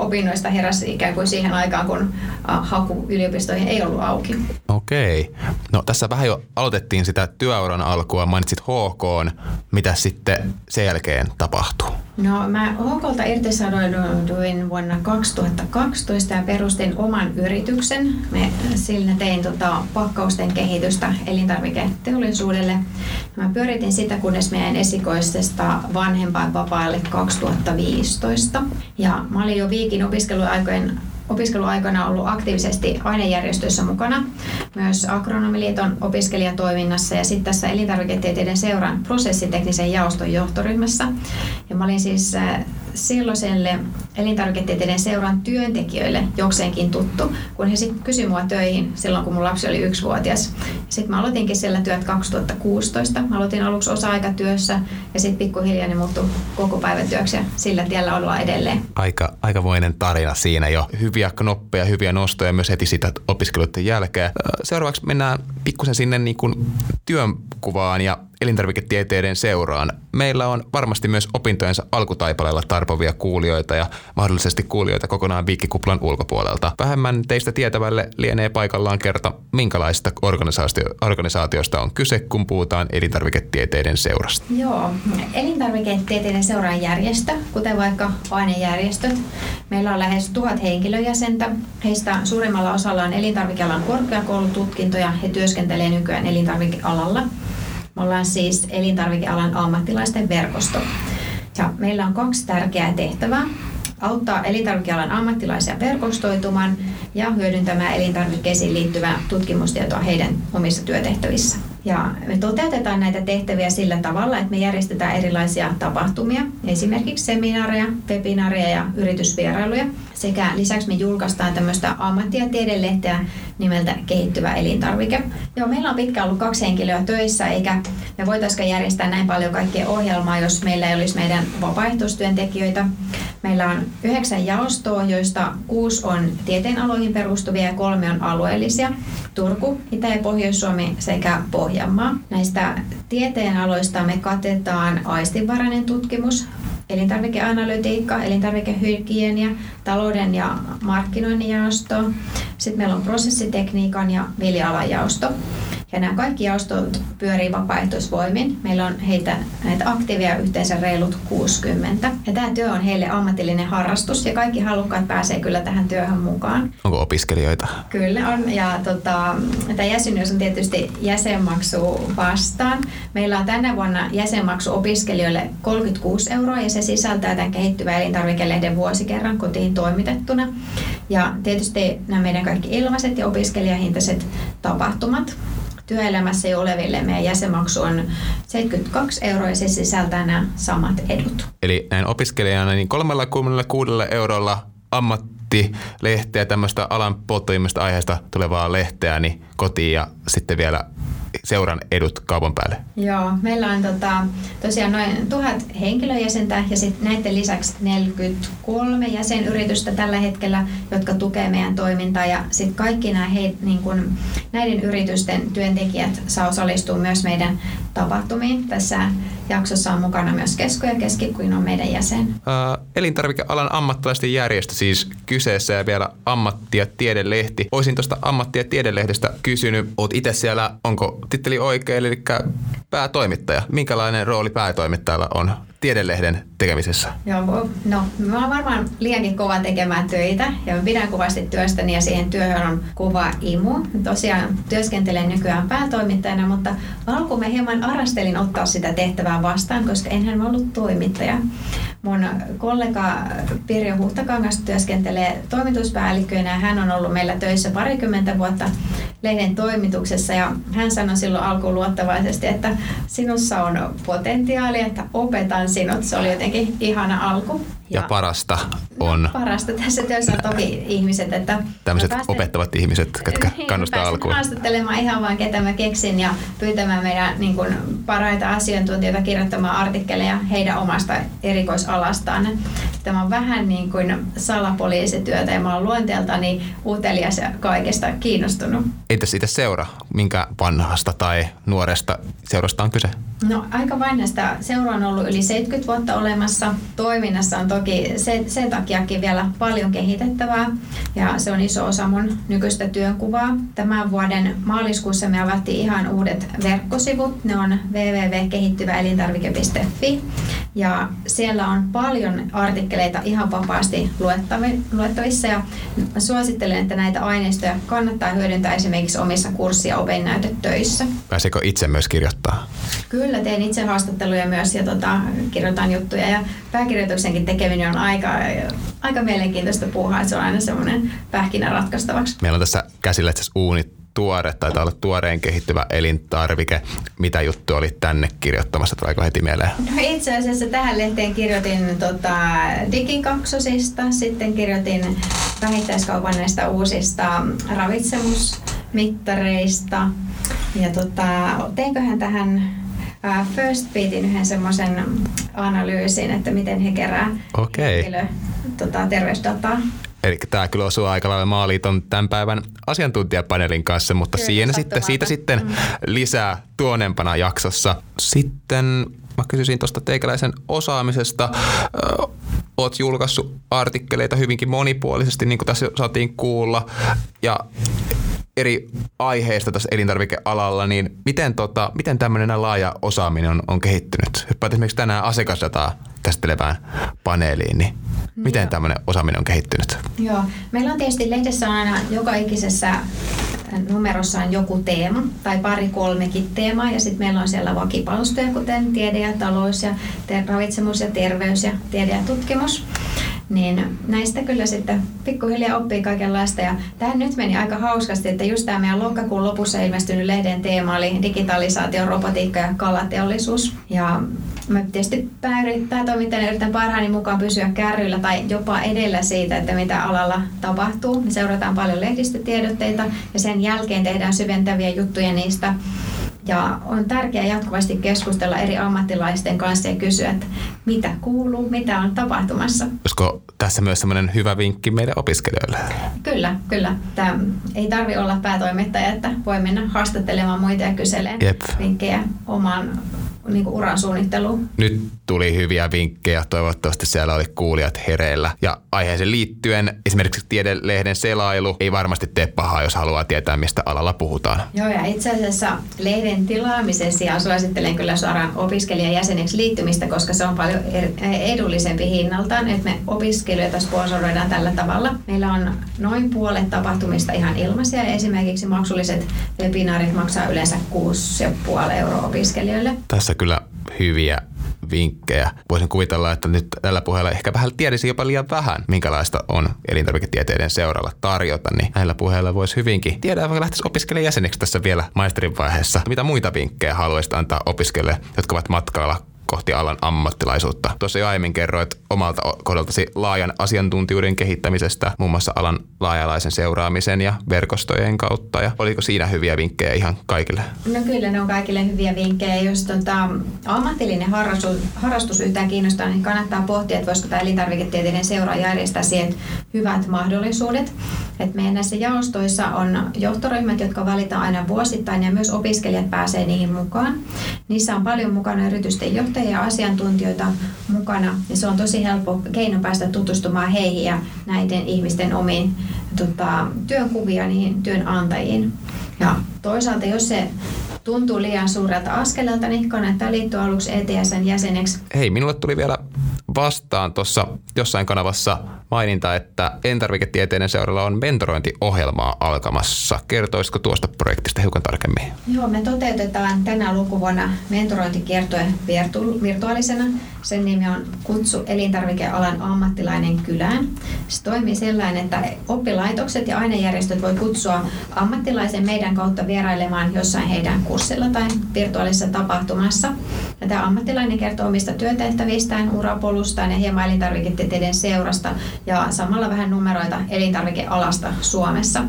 opinnoista heräsi ikään kuin siihen aikaan, kun haku yliopistoihin ei ollut auki. Okei. No tässä vähän jo aloitettiin sitä työuran alkua, mainitsit HK, mitä sitten sen jälkeen tapahtuu? No mä HKlta irtisanouduin vuonna 2012 ja perustin oman yrityksen. Me sillä tein tota, pakkausten kehitystä elintarviketeollisuudelle. Mä pyöritin sitä, kunnes meidän esikoisesta vanhempainvapaalle 2015. Ja mä olin jo Viikin opiskeluaikojen opiskeluaikana ollut aktiivisesti ainejärjestöissä mukana, myös Agronomiliiton opiskelijatoiminnassa ja sitten tässä elintarviketieteiden seuran prosessiteknisen jaoston johtoryhmässä. Ja mä olin siis äh, silloiselle elintarviketieteiden seuran työntekijöille jokseenkin tuttu, kun he sitten kysyivät mua töihin silloin, kun mun lapsi oli yksivuotias. Sitten mä aloitinkin siellä työt 2016. Mä aloitin aluksi osa-aikatyössä ja sitten pikkuhiljaa ne muuttui koko päivätyöksi ja sillä tiellä ollaan edelleen. Aika, aikamoinen tarina siinä jo. Hyviä knoppeja, hyviä nostoja myös heti sitä opiskeluiden jälkeen. Seuraavaksi mennään pikkusen sinne niin kuin työnkuvaan ja elintarviketieteiden seuraan. Meillä on varmasti myös opintojensa alkutaipaleella tarpovia kuulijoita ja mahdollisesti kuulijoita kokonaan viikkikuplan ulkopuolelta. Vähemmän teistä tietävälle lienee paikallaan kerta, minkälaista organisaatio- organisaatiosta on kyse, kun puhutaan elintarviketieteiden seurasta. Joo, elintarviketieteiden seuran järjestö, kuten vaikka ainejärjestöt. Meillä on lähes tuhat henkilöjäsentä. Heistä suurimmalla osalla on elintarvikealan korkeakoulututkintoja. He työskentelee nykyään elintarvikealalla. Me ollaan siis elintarvikealan ammattilaisten verkosto. Ja meillä on kaksi tärkeää tehtävää. Auttaa elintarvikealan ammattilaisia verkostoitumaan ja hyödyntämään elintarvikkeisiin liittyvää tutkimustietoa heidän omissa työtehtävissä. Ja me toteutetaan näitä tehtäviä sillä tavalla, että me järjestetään erilaisia tapahtumia, esimerkiksi seminaareja, webinaareja ja yritysvierailuja. Sekä lisäksi me julkaistaan tämmöistä ammatti- ja tiedelehteä nimeltä Kehittyvä elintarvike. Joo, meillä on pitkään ollut kaksi henkilöä töissä, eikä me voitaisiin järjestää näin paljon kaikkea ohjelmaa, jos meillä ei olisi meidän vapaaehtoistyöntekijöitä. Meillä on yhdeksän jaostoa, joista kuusi on tieteenaloihin perustuvia ja kolme on alueellisia. Turku, Itä- ja Pohjois-Suomi sekä Pohjanmaa. Näistä tieteenaloista me katetaan aistinvarainen tutkimus, elintarvikeanalytiikka, elintarvikehygienia, talouden ja markkinoinnin jaosto. Sitten meillä on prosessitekniikan ja vilja jaosto. Ja nämä kaikki jaostot pyörii vapaaehtoisvoimin. Meillä on heitä, näitä aktiivia yhteensä reilut 60. Ja tämä työ on heille ammatillinen harrastus ja kaikki halukkaat pääsee kyllä tähän työhön mukaan. Onko opiskelijoita? Kyllä on. Ja tota, tämä jäsenyys on tietysti jäsenmaksu vastaan. Meillä on tänä vuonna jäsenmaksu opiskelijoille 36 euroa ja se sisältää tämän kehittyvän elintarvikelehden vuosikerran kotiin toimitettuna. Ja tietysti nämä meidän kaikki ilmaiset ja opiskelijahintaiset tapahtumat työelämässä jo oleville meidän jäsenmaksu on 72 euroa ja se sisältää nämä samat edut. Eli näin opiskelijana niin 36 eurolla ammattilehteä, tämmöistä alan polttoimmista aiheesta tulevaa lehteä niin kotiin ja sitten vielä seuran edut kaupan päälle? Joo, meillä on tota, tosiaan noin tuhat henkilöjäsentä ja sitten näiden lisäksi 43 jäsenyritystä tällä hetkellä, jotka tukee meidän toimintaa ja sitten kaikki nämä he, niin kun, näiden yritysten työntekijät saa osallistua myös meidän tapahtumiin. Tässä jaksossa on mukana myös Kesko ja Keski, kuin on meidän jäsen. Ää, elintarvikealan ammattilaisten järjestö siis kyseessä ja vielä ammatti- ja tiedelehti. Olisin tuosta ammatti- ja tiedelehdestä kysynyt, oot itse siellä, onko titteli oikein, eli päätoimittaja. Minkälainen rooli päätoimittajalla on tiedelehden tekemisessä? Joo, no mä oon varmaan liiankin kova tekemään töitä ja mä pidän kovasti työstäni ja siihen työhön on kova imu. Tosiaan työskentelen nykyään päätoimittajana, mutta alkuun mä hieman arastelin ottaa sitä tehtävää vastaan, koska enhän mä ollut toimittaja. Mun kollega Pirjo Huhtakangas työskentelee toimituspäällikkönä ja hän on ollut meillä töissä parikymmentä vuotta lehden toimituksessa ja hän sanoi silloin alkuun luottavaisesti, että sinussa on potentiaali, että opetan sinut. Se oli jotenkin ihana alku. Ja, ja parasta on... No, parasta tässä työssä on toki ihmiset, että... Tämmöiset pääsen, opettavat ihmiset, jotka niin, kannustaa alkuun. haastattelemaan ihan vaan ketä mä keksin ja pyytämään meidän niin kuin, parhaita asiantuntijoita kirjoittamaan artikkeleja heidän omasta erikoisalastaan. Tämä on vähän niin kuin salapoliisityötä ja mä oon luonteeltani utelias ja kaikesta kiinnostunut. Entäs siitä seura? Minkä vanhasta tai nuoresta seurasta on kyse? No aika vanhasta. Seura on ollut yli 70 vuotta olemassa. Toiminnassa on toki se, sen takiakin vielä paljon kehitettävää ja se on iso osa mun nykyistä työnkuvaa. Tämän vuoden maaliskuussa me avattiin ihan uudet verkkosivut. Ne on www.kehittyväelintarvike.fi ja siellä on paljon artikkeleita ihan vapaasti luettavissa ja suosittelen, että näitä aineistoja kannattaa hyödyntää esimerkiksi omissa kurssi- ja opennäytetöissä. Pääseekö itse myös kirjoittaa? Kyllä, teen itse haastatteluja myös ja tota, kirjoitan juttuja ja pääkirjoituksenkin tekeminen on aika, aika mielenkiintoista puuhaa, että se on aina semmoinen pähkinä ratkaistavaksi. Meillä on tässä käsillä itse uunit tuore, tai olla tuoreen kehittyvä elintarvike. Mitä juttu oli tänne kirjoittamassa, tuleeko heti mieleen? No itse asiassa tähän lehteen kirjoitin tota, digikaksosista, sitten kirjoitin vähittäiskaupan näistä uusista ravitsemusmittareista. Ja tota, teinköhän tähän First Beatin yhden semmoisen analyysin, että miten he kerää okay. henkilö, tota, terveysdataa. Eli tämä kyllä osuu aika lailla maaliiton tämän päivän asiantuntijapaneelin kanssa, mutta kyllä, siihen sitten, siitä sitten mm. lisää tuonempana jaksossa. Sitten mä kysyisin tuosta teikäläisen osaamisesta. Ö, oot julkaissut artikkeleita hyvinkin monipuolisesti, niin kuin tässä saatiin kuulla. Ja eri aiheista tässä elintarvikealalla, niin miten, tota, miten tämmöinen laaja osaaminen on, on kehittynyt? Hyppäät esimerkiksi tänään asiakasdataa käsittelevään paneeliin, niin miten tämmöinen osaaminen on kehittynyt? Joo, meillä on tietysti lehdessä aina joka ikisessä numerossa on joku teema tai pari kolmekin teemaa ja sitten meillä on siellä vakipalstoja, kuten tiede ja talous ja ter- ravitsemus ja terveys ja tiede ja tutkimus niin näistä kyllä sitten pikkuhiljaa oppii kaikenlaista. Ja tähän nyt meni aika hauskasti, että just tämä meidän lokakuun lopussa ilmestynyt lehden teema oli digitalisaatio, robotiikka ja kalateollisuus. Ja mä tietysti päätoimittajana yritän parhaani mukaan pysyä kärryillä tai jopa edellä siitä, että mitä alalla tapahtuu. Me seurataan paljon lehdistötiedotteita ja sen jälkeen tehdään syventäviä juttuja niistä ja on tärkeää jatkuvasti keskustella eri ammattilaisten kanssa ja kysyä, että mitä kuuluu, mitä on tapahtumassa. Olisiko tässä myös semmoinen hyvä vinkki meidän opiskelijoille? Kyllä, kyllä. Tämä ei tarvi olla päätoimittaja, että voi mennä haastattelemaan muita ja kyselemään vinkkejä omaan niin uran suunnitteluun. Nyt tuli hyviä vinkkejä. Toivottavasti siellä oli kuulijat hereillä. Ja aiheeseen liittyen esimerkiksi Tiedelehden selailu ei varmasti tee pahaa, jos haluaa tietää, mistä alalla puhutaan. Joo, ja itse asiassa lehden tilaamisen sijaan suosittelen kyllä suoraan opiskelijajäseneksi liittymistä, koska se on paljon er- edullisempi hinnaltaan, että me opiskelijoita sponsoroidaan tällä tavalla. Meillä on noin puolet tapahtumista ihan ilmaisia. Esimerkiksi maksulliset webinaarit maksaa yleensä 6,5 euroa opiskelijoille. Tässä kyllä hyviä vinkkejä. Voisin kuvitella, että nyt tällä puheella ehkä vähän tiedisi jopa liian vähän, minkälaista on elintarviketieteiden seuralla tarjota, niin näillä puheilla voisi hyvinkin tiedä, vaikka lähtisi opiskelijajäseneksi tässä vielä maisterin vaiheessa. Mitä muita vinkkejä haluaisit antaa opiskelijoille, jotka ovat matkalla kohti alan ammattilaisuutta. Tuossa jo aiemmin kerroit omalta kohdaltasi laajan asiantuntijuuden kehittämisestä, muun muassa alan laajalaisen seuraamisen ja verkostojen kautta. Ja oliko siinä hyviä vinkkejä ihan kaikille? No kyllä ne on kaikille hyviä vinkkejä. Jos tota, ammatillinen harrastus, harrastus yhtään kiinnostaa, niin kannattaa pohtia, että voisiko tämä elintarviketieteiden seura järjestää siihen hyvät mahdollisuudet. Et meidän näissä jaostoissa on johtoryhmät, jotka valitaan aina vuosittain ja myös opiskelijat pääsee niihin mukaan. Niissä on paljon mukana yritysten johtajia asiantuntijoita mukana ja se on tosi helppo keino päästä tutustumaan heihin ja näiden ihmisten omiin tota, työnkuvia niihin työnantajiin. Ja toisaalta, jos se tuntuu liian suurelta askeleelta, niin kannattaa liittyä aluksi ETSn jäseneksi. Hei, minulle tuli vielä vastaan tuossa jossain kanavassa maininta, että Entarviketieteiden seuralla on mentorointiohjelmaa alkamassa. Kertoisiko tuosta projektista hiukan tarkemmin? Joo, me toteutetaan tänä lukuvuonna mentorointikiertoja virtu- virtuaalisena. Sen nimi on Kutsu elintarvikealan ammattilainen kylään. Se toimii sellainen, että oppilaitokset ja ainejärjestöt voi kutsua ammattilaisen meidän kautta vierailemaan jossain heidän kurssilla tai virtuaalisessa tapahtumassa. Ja tämä ammattilainen kertoo omista työtehtävistään, urapolustaan ja hieman elintarviketieteiden seurasta ja samalla vähän numeroita elintarvikealasta Suomessa.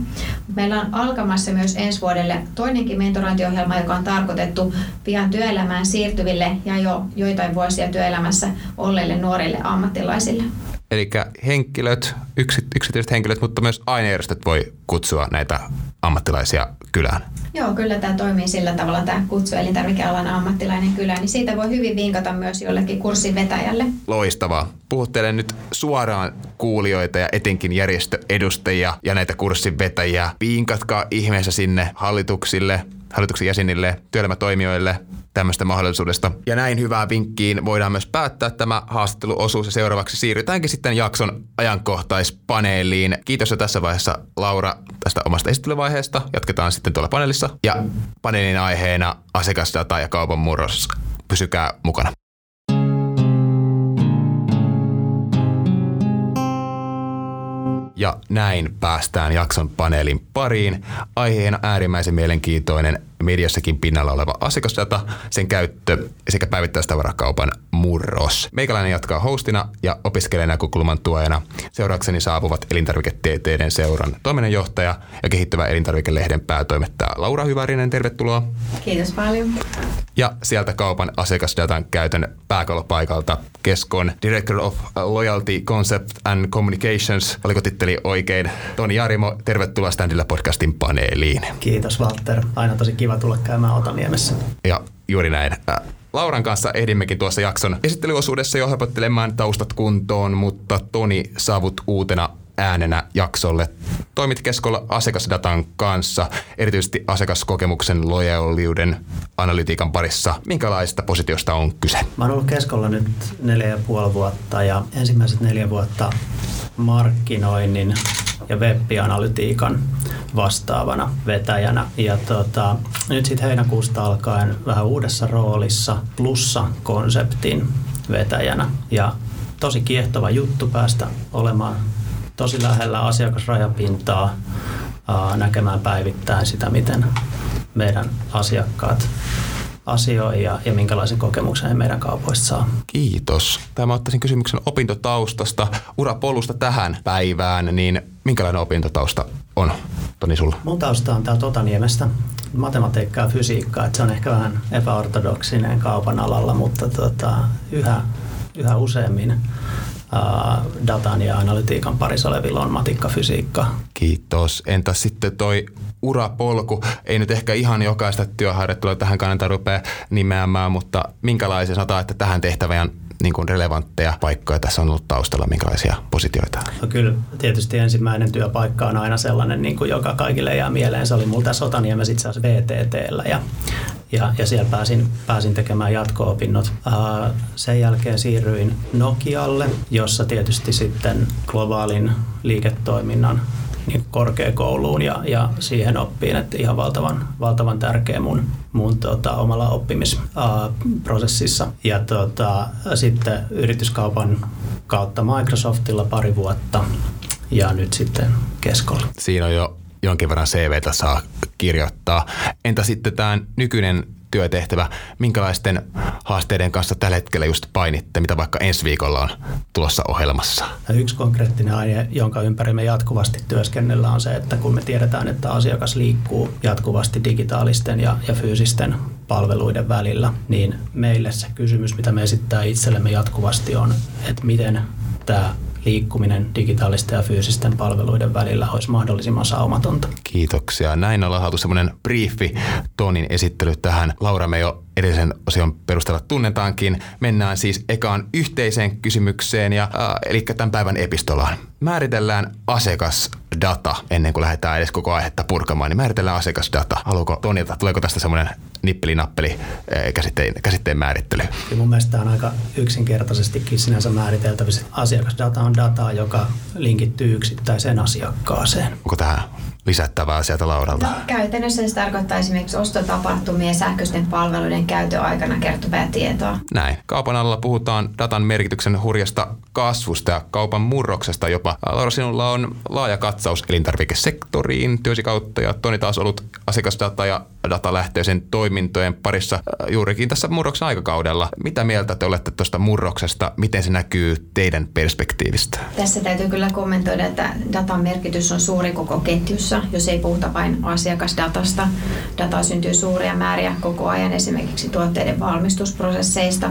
Meillä on alkamassa myös ensi vuodelle toinenkin mentorointiohjelma, joka on tarkoitettu pian työelämään siirtyville ja jo joitain vuosia työelämässä olleille nuorille ammattilaisille. Eli henkilöt, yksityiset henkilöt, mutta myös ainejärjestöt voi kutsua näitä ammattilaisia kylään. Joo, kyllä tämä toimii sillä tavalla, tämä kutsu elintarvikealan ammattilainen kylä, niin siitä voi hyvin vinkata myös jollekin kurssin vetäjälle. Loistavaa. Puhuttelen nyt suoraan kuulijoita ja etenkin järjestöedustajia ja näitä kurssin vetäjiä. Vinkatkaa ihmeessä sinne hallituksille, hallituksen jäsenille, työelämätoimijoille tämmöistä mahdollisuudesta. Ja näin hyvää vinkkiin voidaan myös päättää tämä haastatteluosuus ja seuraavaksi siirrytäänkin sitten jakson ajankohtaispaneeliin. Kiitos jo tässä vaiheessa Laura tästä omasta esittelyvaiheesta. Jatketaan sitten tuolla paneelissa. Ja paneelin aiheena asiakasdata ja kaupan murros. Pysykää mukana. Ja näin päästään jakson paneelin pariin. Aiheena äärimmäisen mielenkiintoinen mediassakin pinnalla oleva asiakasdata, sen käyttö sekä päivittäistavarakaupan murros. Meikäläinen jatkaa hostina ja opiskelee näkökulman tuojana. Seuraakseni saapuvat elintarviketieteiden seuran toiminnanjohtaja ja kehittyvä elintarvikelehden päätoimittaja Laura Hyvärinen. Tervetuloa. Kiitos paljon. Ja sieltä kaupan asiakasdatan käytön pääkallopaikalta Keskon Director of Loyalty Concept and Communications. Oliko titteli oikein? Toni Jarimo, tervetuloa Standilla podcastin paneeliin. Kiitos Walter. Aina tosi kiva tulla käymään Otaniemessä. Ja juuri näin. Lauran kanssa ehdimmekin tuossa jakson esittelyosuudessa jo helpottelemaan taustat kuntoon, mutta Toni saavut uutena äänenä jaksolle. Toimit keskolla asiakasdatan kanssa, erityisesti asiakaskokemuksen lojaliuden analytiikan parissa. Minkälaista positiosta on kyse? Mä oon ollut keskolla nyt neljä ja puoli vuotta ja ensimmäiset neljä vuotta markkinoinnin ja web-analytiikan vastaavana vetäjänä. Ja tota, nyt sitten heinäkuusta alkaen vähän uudessa roolissa plussa-konseptin vetäjänä. Ja tosi kiehtova juttu päästä olemaan tosi lähellä asiakasrajapintaa, näkemään päivittäin sitä, miten meidän asiakkaat asioi ja, ja minkälaisen kokemuksen he meidän kaupoista saa. Kiitos. Tämä ottaisin kysymyksen opintotaustasta, urapolusta tähän päivään, niin minkälainen opintotausta on Toni sulla? Mun tausta on täältä Otaniemestä, matematiikkaa ja fysiikkaa, että se on ehkä vähän epäortodoksinen kaupan alalla, mutta tota, yhä, yhä useammin datan ja analytiikan parissa olevilla on matikka, fysiikka. Kiitos. Entä sitten toi urapolku? Ei nyt ehkä ihan jokaista työharjoittelua tähän kannata rupea nimeämään, mutta minkälaisia sanotaan, että tähän tehtävään niin kuin relevantteja paikkoja tässä on ollut taustalla, minkälaisia positioita? No kyllä tietysti ensimmäinen työpaikka on aina sellainen, niin kuin joka kaikille jää mieleen. Se oli mulla tässä Otaniemessä itse asiassa VTTllä ja, ja, ja siellä pääsin, pääsin tekemään jatko-opinnot. Uh, sen jälkeen siirryin Nokialle, jossa tietysti sitten globaalin liiketoiminnan niin korkeakouluun ja, ja siihen oppiin, että ihan valtavan, valtavan tärkeä mun, mun tota, omalla oppimisprosessissa. Ja tota, sitten yrityskaupan kautta Microsoftilla pari vuotta ja nyt sitten keskolla. Siinä on jo jonkin verran CVtä saa kirjoittaa. Entä sitten tämä nykyinen työtehtävä, minkälaisten haasteiden kanssa tällä hetkellä just painitte, mitä vaikka ensi viikolla on tulossa ohjelmassa? Ja yksi konkreettinen aihe, jonka ympäri me jatkuvasti työskennellään, on se, että kun me tiedetään, että asiakas liikkuu jatkuvasti digitaalisten ja, ja fyysisten palveluiden välillä, niin meille se kysymys, mitä me esittää itsellemme jatkuvasti on, että miten tämä liikkuminen digitaalisten ja fyysisten palveluiden välillä olisi mahdollisimman saumatonta. Kiitoksia. Näin ollaan saatu semmoinen briefi Tonin esittely tähän. Laura me jo edellisen osion perusteella tunnetaankin. Mennään siis ekaan yhteiseen kysymykseen, ja, äh, eli tämän päivän epistolaan. Määritellään asiakasdata ennen kuin lähdetään edes koko aihetta purkamaan, niin määritellään asiakasdata. Haluatko Tonilta, tuleeko tästä semmoinen nippeli-nappeli käsitteen, käsitteen määrittely? Kyllä mun mielestä tämä on aika yksinkertaisestikin sinänsä määriteltävissä. Asiakasdata on dataa, joka linkittyy yksittäiseen asiakkaaseen. Onko tähän lisättävää sieltä Lauralta? No, käytännössä se tarkoittaa esimerkiksi ostotapahtumien sähköisten palveluiden käytön aikana kertovaa tietoa. Näin. Kaupan alalla puhutaan datan merkityksen hurjasta kasvusta ja kaupan murroksesta jopa. Laura, sinulla on laaja katsaus elintarvikesektoriin työsi kautta ja Toni taas ollut asiakasdata ja datalähtöisen toimintojen parissa äh, juurikin tässä murroksen aikakaudella. Mitä mieltä te olette tuosta murroksesta? Miten se näkyy teidän perspektiivistä? Tässä täytyy kyllä kommentoida, että datan merkitys on suuri koko ketjussa, jos ei puhuta vain asiakasdatasta. Dataa syntyy suuria määriä koko ajan esimerkiksi tuotteiden valmistusprosesseista,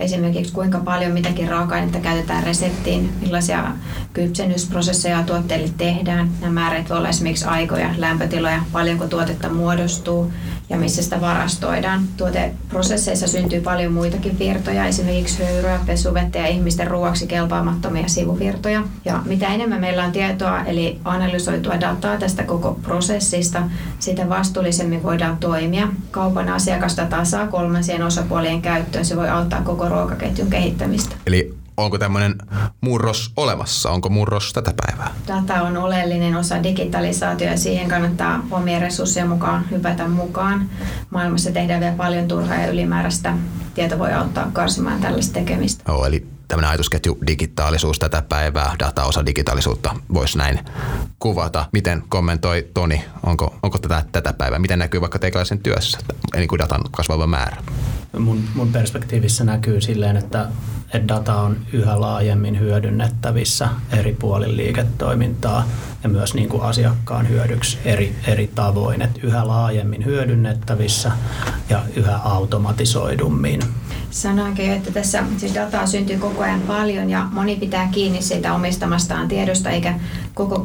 esimerkiksi kuinka paljon mitäkin raaka-ainetta käytetään reseptiin, millaisia kypsennysprosesseja tuotteille tehdään. Nämä määrät voi olla esimerkiksi aikoja, lämpötiloja, paljonko tuotetta muodostuu, ja missä sitä varastoidaan. Tuoteprosesseissa syntyy paljon muitakin virtoja, esimerkiksi höyryä, pesuvettä ja ihmisten ruoaksi kelpaamattomia sivuvirtoja. Ja mitä enemmän meillä on tietoa, eli analysoitua dataa tästä koko prosessista, sitä vastuullisemmin voidaan toimia. Kaupan asiakasdataa saa kolmansien osapuolien käyttöön. Se voi auttaa koko ruokaketjun kehittämistä. Eli onko tämmöinen murros olemassa? Onko murros tätä päivää? Data on oleellinen osa digitalisaatio ja siihen kannattaa omien resurssien mukaan hypätä mukaan. Maailmassa tehdään vielä paljon turhaa ja ylimääräistä. Tieto voi auttaa karsimaan tällaista tekemistä. Oh, eli tämmöinen ajatusketju digitaalisuus tätä päivää, data osa digitaalisuutta, voisi näin kuvata. Miten kommentoi Toni, onko, onko tätä, tätä päivää, miten näkyy vaikka teikäläisen työssä, eli kuin datan kasvava määrä? Mun, mun perspektiivissä näkyy silleen, että, että data on yhä laajemmin hyödynnettävissä eri puolin liiketoimintaa ja myös niin kuin asiakkaan hyödyksi eri, eri tavoin, että yhä laajemmin hyödynnettävissä ja yhä automatisoidummin. Sanoinkin, että tässä siis dataa syntyy koko ajan paljon ja moni pitää kiinni siitä omistamastaan tiedosta eikä koko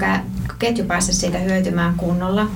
ketju pääse siitä hyötymään kunnolla.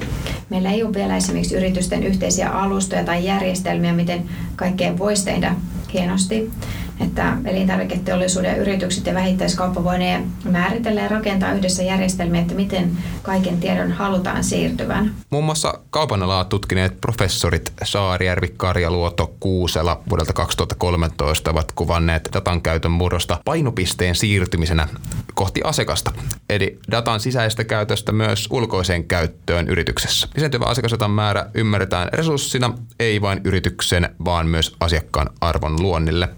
Meillä ei ole vielä esimerkiksi yritysten yhteisiä alustoja tai järjestelmiä, miten kaikkea voisi tehdä hienosti että elintarviketeollisuuden yritykset ja vähittäiskauppa voivat määritellä ja rakentaa yhdessä järjestelmiä, että miten kaiken tiedon halutaan siirtyvän. Muun muassa kaupan alaa tutkineet professorit Saarijärvi, Karjaluoto, Kuusela vuodelta 2013 ovat kuvanneet datan käytön murrosta painopisteen siirtymisenä kohti asiakasta, eli datan sisäistä käytöstä myös ulkoiseen käyttöön yrityksessä. Lisääntyvä asiakasdatan määrä ymmärretään resurssina, ei vain yrityksen, vaan myös asiakkaan arvon luonnille.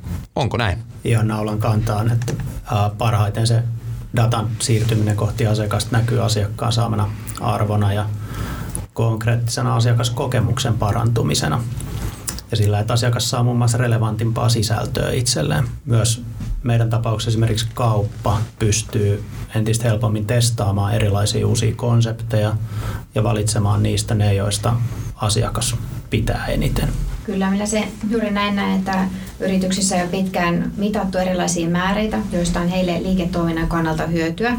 Onko näin? Ihan naulan kantaan, että parhaiten se datan siirtyminen kohti asiakasta näkyy asiakkaan saamana arvona ja konkreettisena asiakaskokemuksen parantumisena. Ja sillä, että asiakas saa muun muassa relevantimpaa sisältöä itselleen. Myös meidän tapauksessa esimerkiksi kauppa pystyy entistä helpommin testaamaan erilaisia uusia konsepteja ja valitsemaan niistä ne, joista asiakas pitää eniten. Kyllä, minä se juuri näin näen, että yrityksissä on pitkään mitattu erilaisia määreitä, joista on heille liiketoiminnan kannalta hyötyä.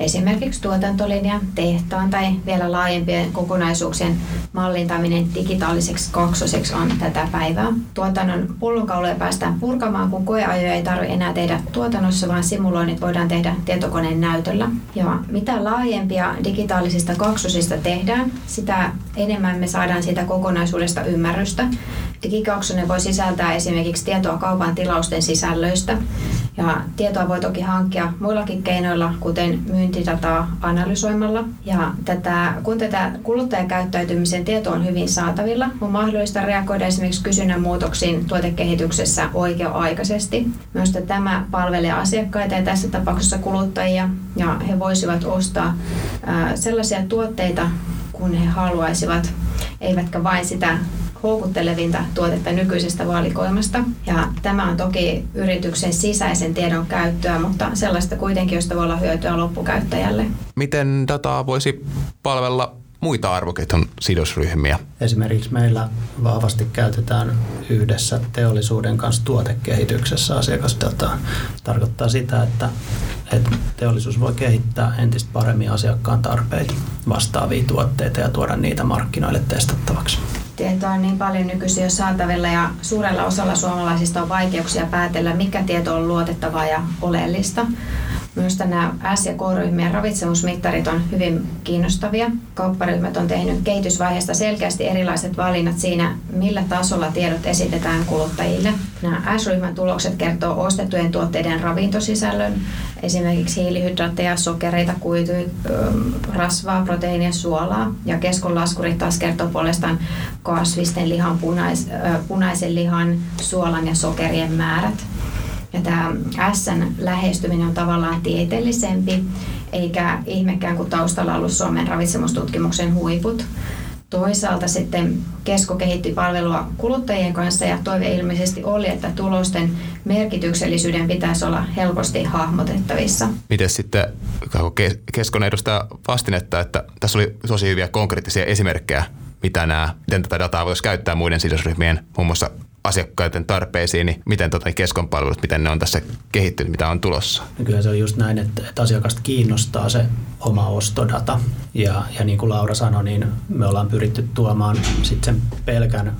Esimerkiksi tuotantolinja, tehtaan tai vielä laajempien kokonaisuuksien mallintaminen digitaaliseksi kaksoseksi on tätä päivää. Tuotannon pullonkauloja päästään purkamaan, kun koeajoja ei tarvitse enää tehdä tuotannossa, vaan simuloinnit voidaan tehdä tietokoneen näytöllä. Ja mitä laajempia digitaalisista kaksosista tehdään, sitä enemmän me saadaan siitä kokonaisuudesta ymmärrystä. Digikaksonen voi sisältää esimerkiksi tietoa kaupan tilausten sisällöistä. Ja tietoa voi toki hankkia muillakin keinoilla, kuten myyntidataa analysoimalla. Ja tätä, kun tätä kuluttajakäyttäytymisen tieto on hyvin saatavilla, on mahdollista reagoida esimerkiksi kysynnän muutoksiin tuotekehityksessä oikea-aikaisesti. Myös tämä palvelee asiakkaita ja tässä tapauksessa kuluttajia, ja he voisivat ostaa sellaisia tuotteita, kun he haluaisivat, eivätkä vain sitä houkuttelevinta tuotetta nykyisestä valikoimasta. Ja tämä on toki yrityksen sisäisen tiedon käyttöä, mutta sellaista kuitenkin, josta voi olla hyötyä loppukäyttäjälle. Miten dataa voisi palvella muita arvoketjun sidosryhmiä? Esimerkiksi meillä vahvasti käytetään yhdessä teollisuuden kanssa tuotekehityksessä asiakasdataa. Tarkoittaa sitä, että, että teollisuus voi kehittää entistä paremmin asiakkaan tarpeita vastaavia tuotteita ja tuoda niitä markkinoille testattavaksi. Tietoa on niin paljon nykyisin jo saatavilla ja suurella osalla suomalaisista on vaikeuksia päätellä, mikä tieto on luotettavaa ja oleellista. Minusta nämä S- ja K-ryhmien ravitsemusmittarit on hyvin kiinnostavia. Kaupparyhmät on tehnyt kehitysvaiheesta selkeästi erilaiset valinnat siinä, millä tasolla tiedot esitetään kuluttajille. Nämä S-ryhmän tulokset kertoo ostettujen tuotteiden ravintosisällön, esimerkiksi hiilihydraatteja, sokereita, kuituja, rasvaa, proteiinia, suolaa. Ja keskon laskurit taas kertoo puolestaan kasvisten lihan, punais, punaisen lihan, suolan ja sokerien määrät. Ja tämä Sn lähestyminen on tavallaan tieteellisempi, eikä ihmekään kuin taustalla ollut Suomen ravitsemustutkimuksen huiput. Toisaalta sitten Kesko kehitti palvelua kuluttajien kanssa ja toive ilmeisesti oli, että tulosten merkityksellisyyden pitäisi olla helposti hahmotettavissa. Miten sitten Keskon edustaja vastinetta, että tässä oli tosi hyviä konkreettisia esimerkkejä, mitä nämä, miten tätä dataa voisi käyttää muiden sidosryhmien, muun muassa asiakkaiden tarpeisiin, niin miten tota, keskon palvelut, miten ne on tässä kehittynyt, mitä on tulossa? No kyllä se on just näin, että, että asiakasta kiinnostaa se oma ostodata. Ja, ja niin kuin Laura sanoi, niin me ollaan pyritty tuomaan sitten sen pelkän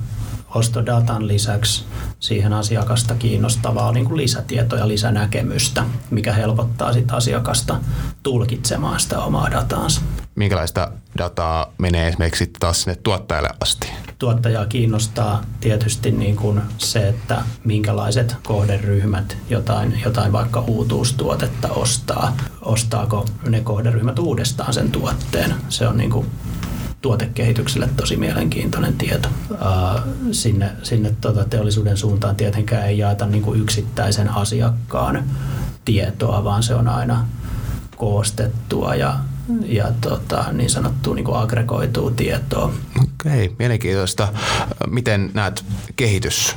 ostodatan lisäksi siihen asiakasta kiinnostavaa niin kuin lisätietoa ja lisänäkemystä, mikä helpottaa sit asiakasta tulkitsemaan sitä omaa dataansa. Minkälaista dataa menee esimerkiksi taas sinne tuottajalle asti? Tuottajaa kiinnostaa tietysti niin kuin se, että minkälaiset kohderyhmät jotain, jotain vaikka uutuustuotetta ostaa. Ostaako ne kohderyhmät uudestaan sen tuotteen? Se on niin kuin tuotekehitykselle tosi mielenkiintoinen tieto. Sinne, sinne tota teollisuuden suuntaan tietenkään ei jaeta niin kuin yksittäisen asiakkaan tietoa, vaan se on aina koostettua ja, ja tota, niin sanottua niin kuin tietoa. Okei, mielenkiintoista. Miten näet kehitys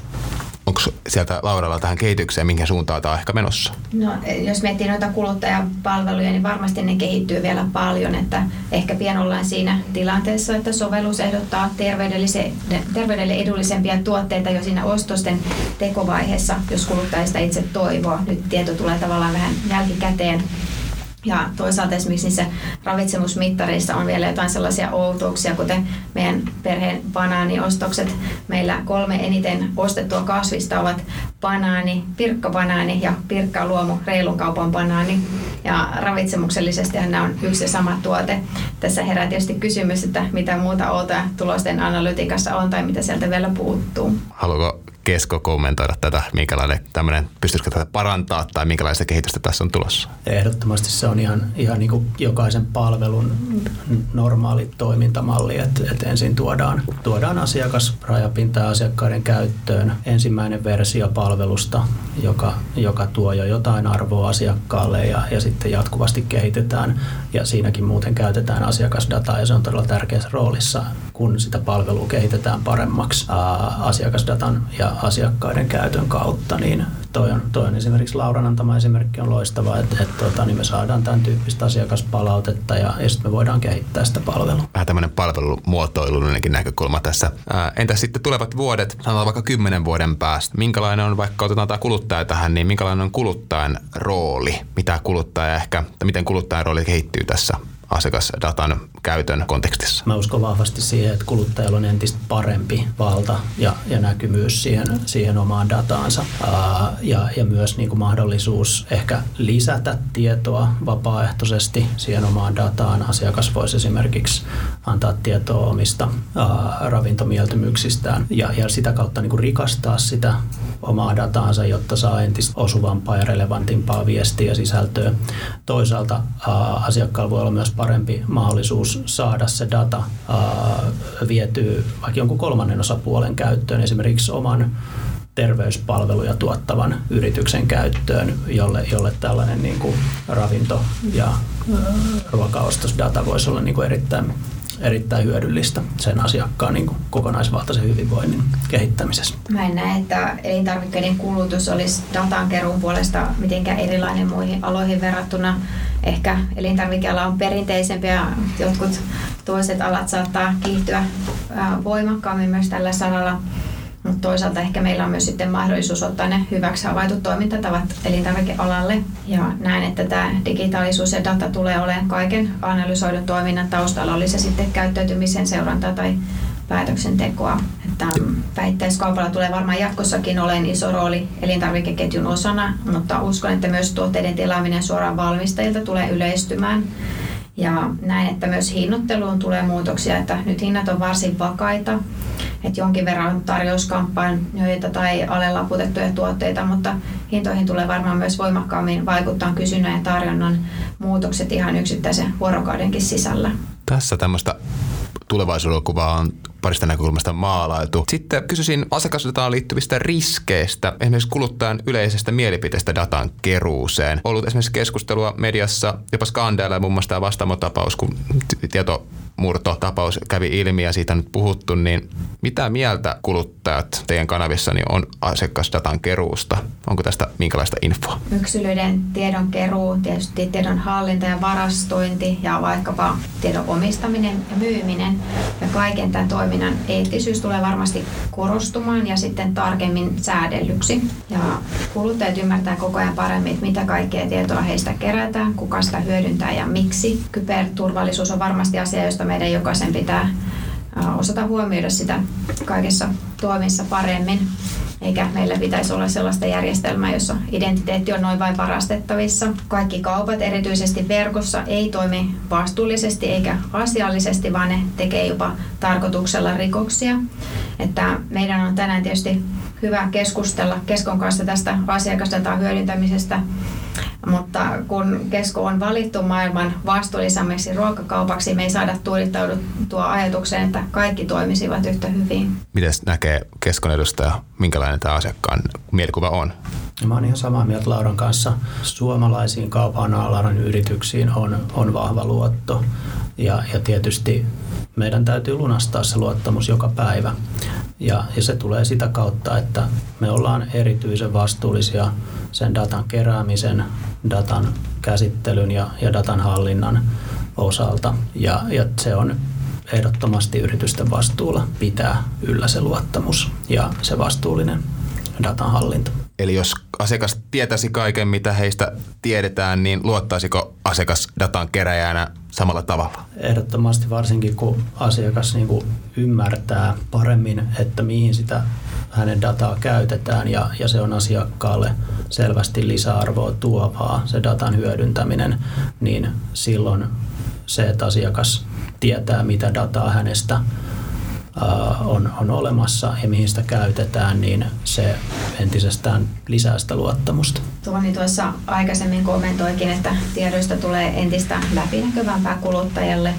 onko sieltä Lauralla tähän kehitykseen, minkä suuntaan tämä on ehkä menossa? No, jos miettii noita kuluttajapalveluja, niin varmasti ne kehittyy vielä paljon. Että ehkä pian ollaan siinä tilanteessa, että sovellus ehdottaa terveydelle edullisempia tuotteita jo siinä ostosten tekovaiheessa, jos kuluttajista itse toivoo. Nyt tieto tulee tavallaan vähän jälkikäteen ja toisaalta esimerkiksi niissä ravitsemusmittareissa on vielä jotain sellaisia outouksia, kuten meidän perheen banaaniostokset. Meillä kolme eniten ostettua kasvista ovat banaani, pirkkabanaani ja pirkka luomu reilun kaupan banaani. Ja ravitsemuksellisesti nämä on yksi ja sama tuote. Tässä herää tietysti kysymys, että mitä muuta outoa tulosten analytiikassa on tai mitä sieltä vielä puuttuu. Haluatko Kesko kommentoida tätä, minkälainen tämmöinen, pystyisikö tätä parantaa tai minkälaista kehitystä tässä on tulossa? Ehdottomasti se on ihan, ihan niin kuin jokaisen palvelun normaali toimintamalli, että, että ensin tuodaan, tuodaan asiakas rajapinta asiakkaiden käyttöön, ensimmäinen versio palvelusta, joka, joka tuo jo jotain arvoa asiakkaalle ja, ja sitten jatkuvasti kehitetään ja siinäkin muuten käytetään asiakasdataa ja se on todella tärkeässä roolissa, kun sitä palvelua kehitetään paremmaksi ää, asiakasdatan ja asiakkaiden käytön kautta, niin toi on, toi on esimerkiksi Lauran antama esimerkki on loistava, että, että tota, niin me saadaan tämän tyyppistä asiakaspalautetta ja, ja sitten me voidaan kehittää sitä palvelua. Vähän tämmöinen palvelumuotoilullinenkin näkökulma tässä. Ää, entäs sitten tulevat vuodet, sanotaan vaikka kymmenen vuoden päästä, minkälainen on, vaikka otetaan tämä kuluttaja tähän, niin minkälainen on kuluttajan rooli? Mitä kuluttaja ehkä, tai miten kuluttajan rooli kehittyy tässä asiakasdatan käytön kontekstissa? Mä uskon vahvasti siihen, että kuluttajalla on entistä parempi valta ja, ja näkymyys siihen, siihen omaan dataansa ää, ja, ja myös niin kuin mahdollisuus ehkä lisätä tietoa vapaaehtoisesti siihen omaan dataan. Asiakas voisi esimerkiksi antaa tietoa omista ää, ravintomieltymyksistään ja, ja sitä kautta niin kuin rikastaa sitä omaa dataansa, jotta saa entistä osuvampaa ja relevantimpaa viestiä sisältöä. Toisaalta ää, asiakkaalla voi olla myös parempi mahdollisuus saada se data vietyä vaikka jonkun kolmannen osapuolen käyttöön, esimerkiksi oman terveyspalveluja tuottavan yrityksen käyttöön, jolle, jolle tällainen niin kuin ravinto- ja ruokaostosdata voisi olla niin kuin erittäin erittäin hyödyllistä sen asiakkaan niin kuin kokonaisvaltaisen hyvinvoinnin kehittämisessä. Mä en näe, että elintarvikkeiden kulutus olisi datankeruun puolesta mitenkään erilainen muihin aloihin verrattuna. Ehkä elintarvikeala on perinteisempi ja jotkut toiset alat saattaa kiihtyä voimakkaammin myös tällä saralla. Mutta toisaalta ehkä meillä on myös sitten mahdollisuus ottaa ne hyväksi havaitut toimintatavat elintarvikealalle. Ja näen, että tämä digitaalisuus ja data tulee olemaan kaiken analysoidun toiminnan taustalla, oli se sitten käyttäytymisen seurantaa tai päätöksentekoa. Että vähittäiskaupalla tulee varmaan jatkossakin olemaan iso rooli elintarvikeketjun osana, mutta uskon, että myös tuotteiden tilaaminen suoraan valmistajilta tulee yleistymään. Ja näin, että myös hinnoitteluun tulee muutoksia, että nyt hinnat on varsin vakaita, että jonkin verran tarjouskampanjoita tai alelaputettuja tuotteita, mutta hintoihin tulee varmaan myös voimakkaammin vaikuttaa kysynnän ja tarjonnan muutokset ihan yksittäisen vuorokaudenkin sisällä. Tässä tämmöistä tulevaisuuden kuvaa on parista näkökulmasta maalaitu. Sitten kysyisin asiakasdataan liittyvistä riskeistä, esimerkiksi kuluttajan yleisestä mielipiteestä datan keruuseen. Ollut esimerkiksi keskustelua mediassa, jopa skandaaleja, muun muassa tämä vastaamotapaus, kun murtotapaus kävi ilmi ja siitä on nyt puhuttu, niin mitä mieltä kuluttajat teidän kanavissa niin on asiakasdatan keruusta? Onko tästä minkälaista infoa? Yksilöiden tiedon keruu, tietysti tiedon hallinta ja varastointi ja vaikkapa tiedon omistaminen ja myyminen ja kaiken tämän toiminnan eettisyys tulee varmasti korostumaan ja sitten tarkemmin säädellyksi. Ja kuluttajat ymmärtää koko ajan paremmin, että mitä kaikkea tietoa heistä kerätään, kuka sitä hyödyntää ja miksi. Kyberturvallisuus on varmasti asia, josta meidän jokaisen pitää osata huomioida sitä kaikessa toimissa paremmin. Eikä meillä pitäisi olla sellaista järjestelmää, jossa identiteetti on noin vain varastettavissa. Kaikki kaupat, erityisesti verkossa, ei toimi vastuullisesti eikä asiallisesti, vaan ne tekee jopa tarkoituksella rikoksia. Että meidän on tänään tietysti hyvä keskustella Keskon kanssa tästä asiakasdataa hyödyntämisestä mutta kun Kesko on valittu maailman vastuullisemmaksi ruokakaupaksi, me ei saada tuudittauduttua ajatukseen, että kaikki toimisivat yhtä hyvin. Miten näkee Keskon edustaja, minkälainen tämä asiakkaan mielikuva on? Mä olen ihan samaa mieltä Lauran kanssa. Suomalaisiin kaupan alan yrityksiin on, on vahva luotto ja, ja tietysti meidän täytyy lunastaa se luottamus joka päivä. Ja, ja se tulee sitä kautta, että me ollaan erityisen vastuullisia sen datan keräämisen, datan käsittelyn ja, ja datan hallinnan osalta. Ja, ja se on ehdottomasti yritysten vastuulla pitää yllä se luottamus ja se vastuullinen datan hallinta. Eli jos asiakas tietäisi kaiken, mitä heistä tiedetään, niin luottaisiko asiakas datan keräjänä samalla tavalla? Ehdottomasti varsinkin, kun asiakas niin kuin ymmärtää paremmin, että mihin sitä hänen dataa käytetään ja, ja se on asiakkaalle selvästi lisäarvoa tuovaa, se datan hyödyntäminen, niin silloin se, että asiakas tietää, mitä dataa hänestä on, on olemassa ja mihin sitä käytetään, niin se entisestään lisää sitä luottamusta. Tuoni tuossa aikaisemmin kommentoikin, että tiedoista tulee entistä läpinäkyvämpää kuluttajalle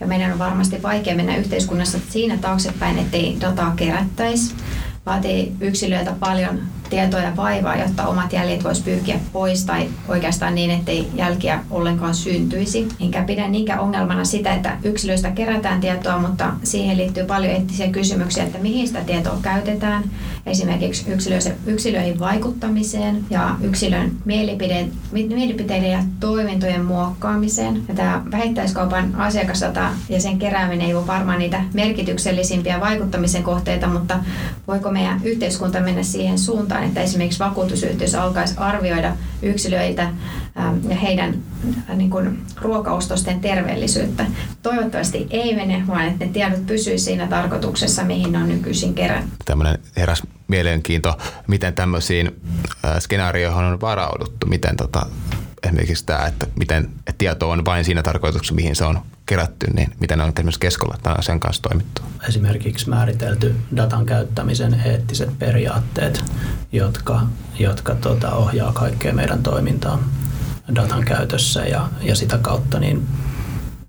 ja meidän on varmasti vaikea mennä yhteiskunnassa siinä taaksepäin, ettei dataa kerättäisi. Vaatii yksilöiltä paljon tietoa ja vaivaa, jotta omat jäljet voisi pyyhkiä pois tai oikeastaan niin, ettei jälkiä ollenkaan syntyisi. Enkä pidä niinkään ongelmana sitä, että yksilöistä kerätään tietoa, mutta siihen liittyy paljon eettisiä kysymyksiä, että mihin sitä tietoa käytetään. Esimerkiksi yksilöihin vaikuttamiseen ja yksilön mielipiteiden ja toimintojen muokkaamiseen. Ja tämä vähittäiskaupan asiakasdata ja sen kerääminen ei ole varmaan niitä merkityksellisimpiä vaikuttamisen kohteita, mutta voiko meidän yhteiskunta mennä siihen suuntaan, että esimerkiksi vakuutusyhtiössä alkaisi arvioida yksilöitä ähm, ja heidän äh, niin kuin, ruokaustosten terveellisyyttä. Toivottavasti ei mene, vaan että ne tiedot pysyisivät siinä tarkoituksessa, mihin ne on nykyisin kerätty. Tämmöinen heräs mielenkiinto, miten tämmöisiin äh, skenaarioihin on varauduttu, miten tota, esimerkiksi tämä, että miten että tieto on vain siinä tarkoituksessa, mihin se on kerätty, niin miten on esimerkiksi keskolla tämän sen kanssa toimittu? Esimerkiksi määritelty datan käyttämisen eettiset periaatteet, jotka, jotka tota, ohjaa kaikkea meidän toimintaa datan käytössä ja, ja sitä kautta niin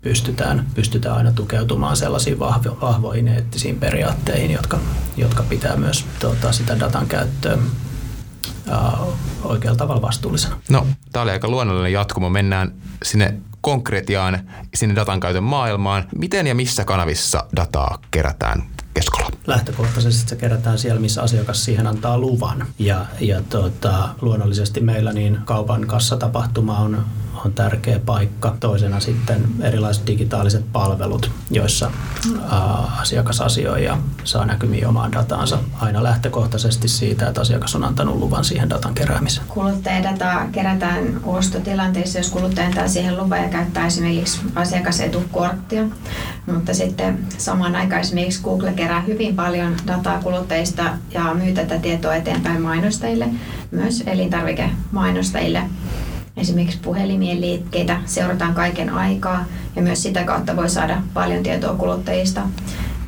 pystytään, pystytään aina tukeutumaan sellaisiin vahvo, vahvoihin eettisiin periaatteihin, jotka, jotka pitää myös tota, sitä datan käyttöä oikealla tavalla vastuullisena. No, tämä oli aika luonnollinen jatkumo. Mennään sinne konkretiaan, sinne datan käytön maailmaan. Miten ja missä kanavissa dataa kerätään keskolla? Lähtökohtaisesti se kerätään siellä, missä asiakas siihen antaa luvan. Ja, ja tuota, luonnollisesti meillä niin kaupan kassatapahtuma on on tärkeä paikka. Toisena sitten erilaiset digitaaliset palvelut, joissa asiakas asioi ja saa näkymiä omaan dataansa aina lähtökohtaisesti siitä, että asiakas on antanut luvan siihen datan keräämiseen. Kuluttajadataa kerätään ostotilanteessa, jos kuluttaja antaa siihen luvan ja käyttää esimerkiksi asiakasetukorttia. Mutta sitten samaan aikaan esimerkiksi Google kerää hyvin paljon dataa kuluttajista ja myy tätä tietoa eteenpäin mainostajille, myös elintarvikemainostajille esimerkiksi puhelimien liikkeitä seurataan kaiken aikaa ja myös sitä kautta voi saada paljon tietoa kuluttajista.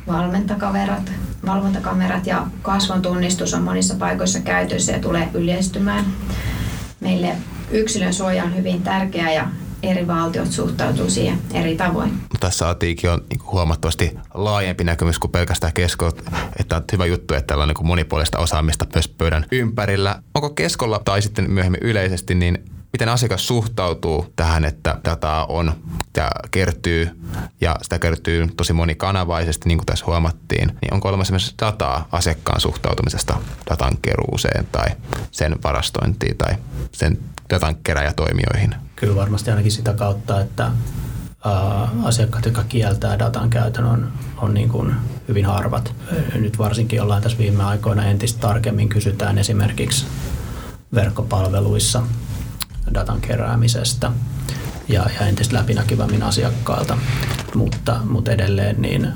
Valmentakamerat, valvontakamerat ja kasvon tunnistus on monissa paikoissa käytössä ja tulee yleistymään. Meille yksilön suoja on hyvin tärkeä ja eri valtiot suhtautuu siihen eri tavoin. Tässä ATIkin on niin huomattavasti laajempi näkemys kuin pelkästään kesko, että on hyvä juttu, että täällä on niin monipuolista osaamista myös pöydän ympärillä. Onko keskolla tai sitten myöhemmin yleisesti, niin miten asiakas suhtautuu tähän, että dataa on ja kertyy ja sitä kertyy tosi monikanavaisesti, niin kuin tässä huomattiin, niin onko olemassa myös dataa asiakkaan suhtautumisesta datan keruuseen tai sen varastointiin tai sen datan keräjätoimijoihin? Kyllä varmasti ainakin sitä kautta, että asiakkaat, jotka kieltää datan käytön, on, on niin kuin hyvin harvat. Nyt varsinkin ollaan tässä viime aikoina entistä tarkemmin kysytään esimerkiksi verkkopalveluissa datan keräämisestä ja, ja entistä läpinäkyvämmin asiakkaalta, mutta, mutta edelleen niin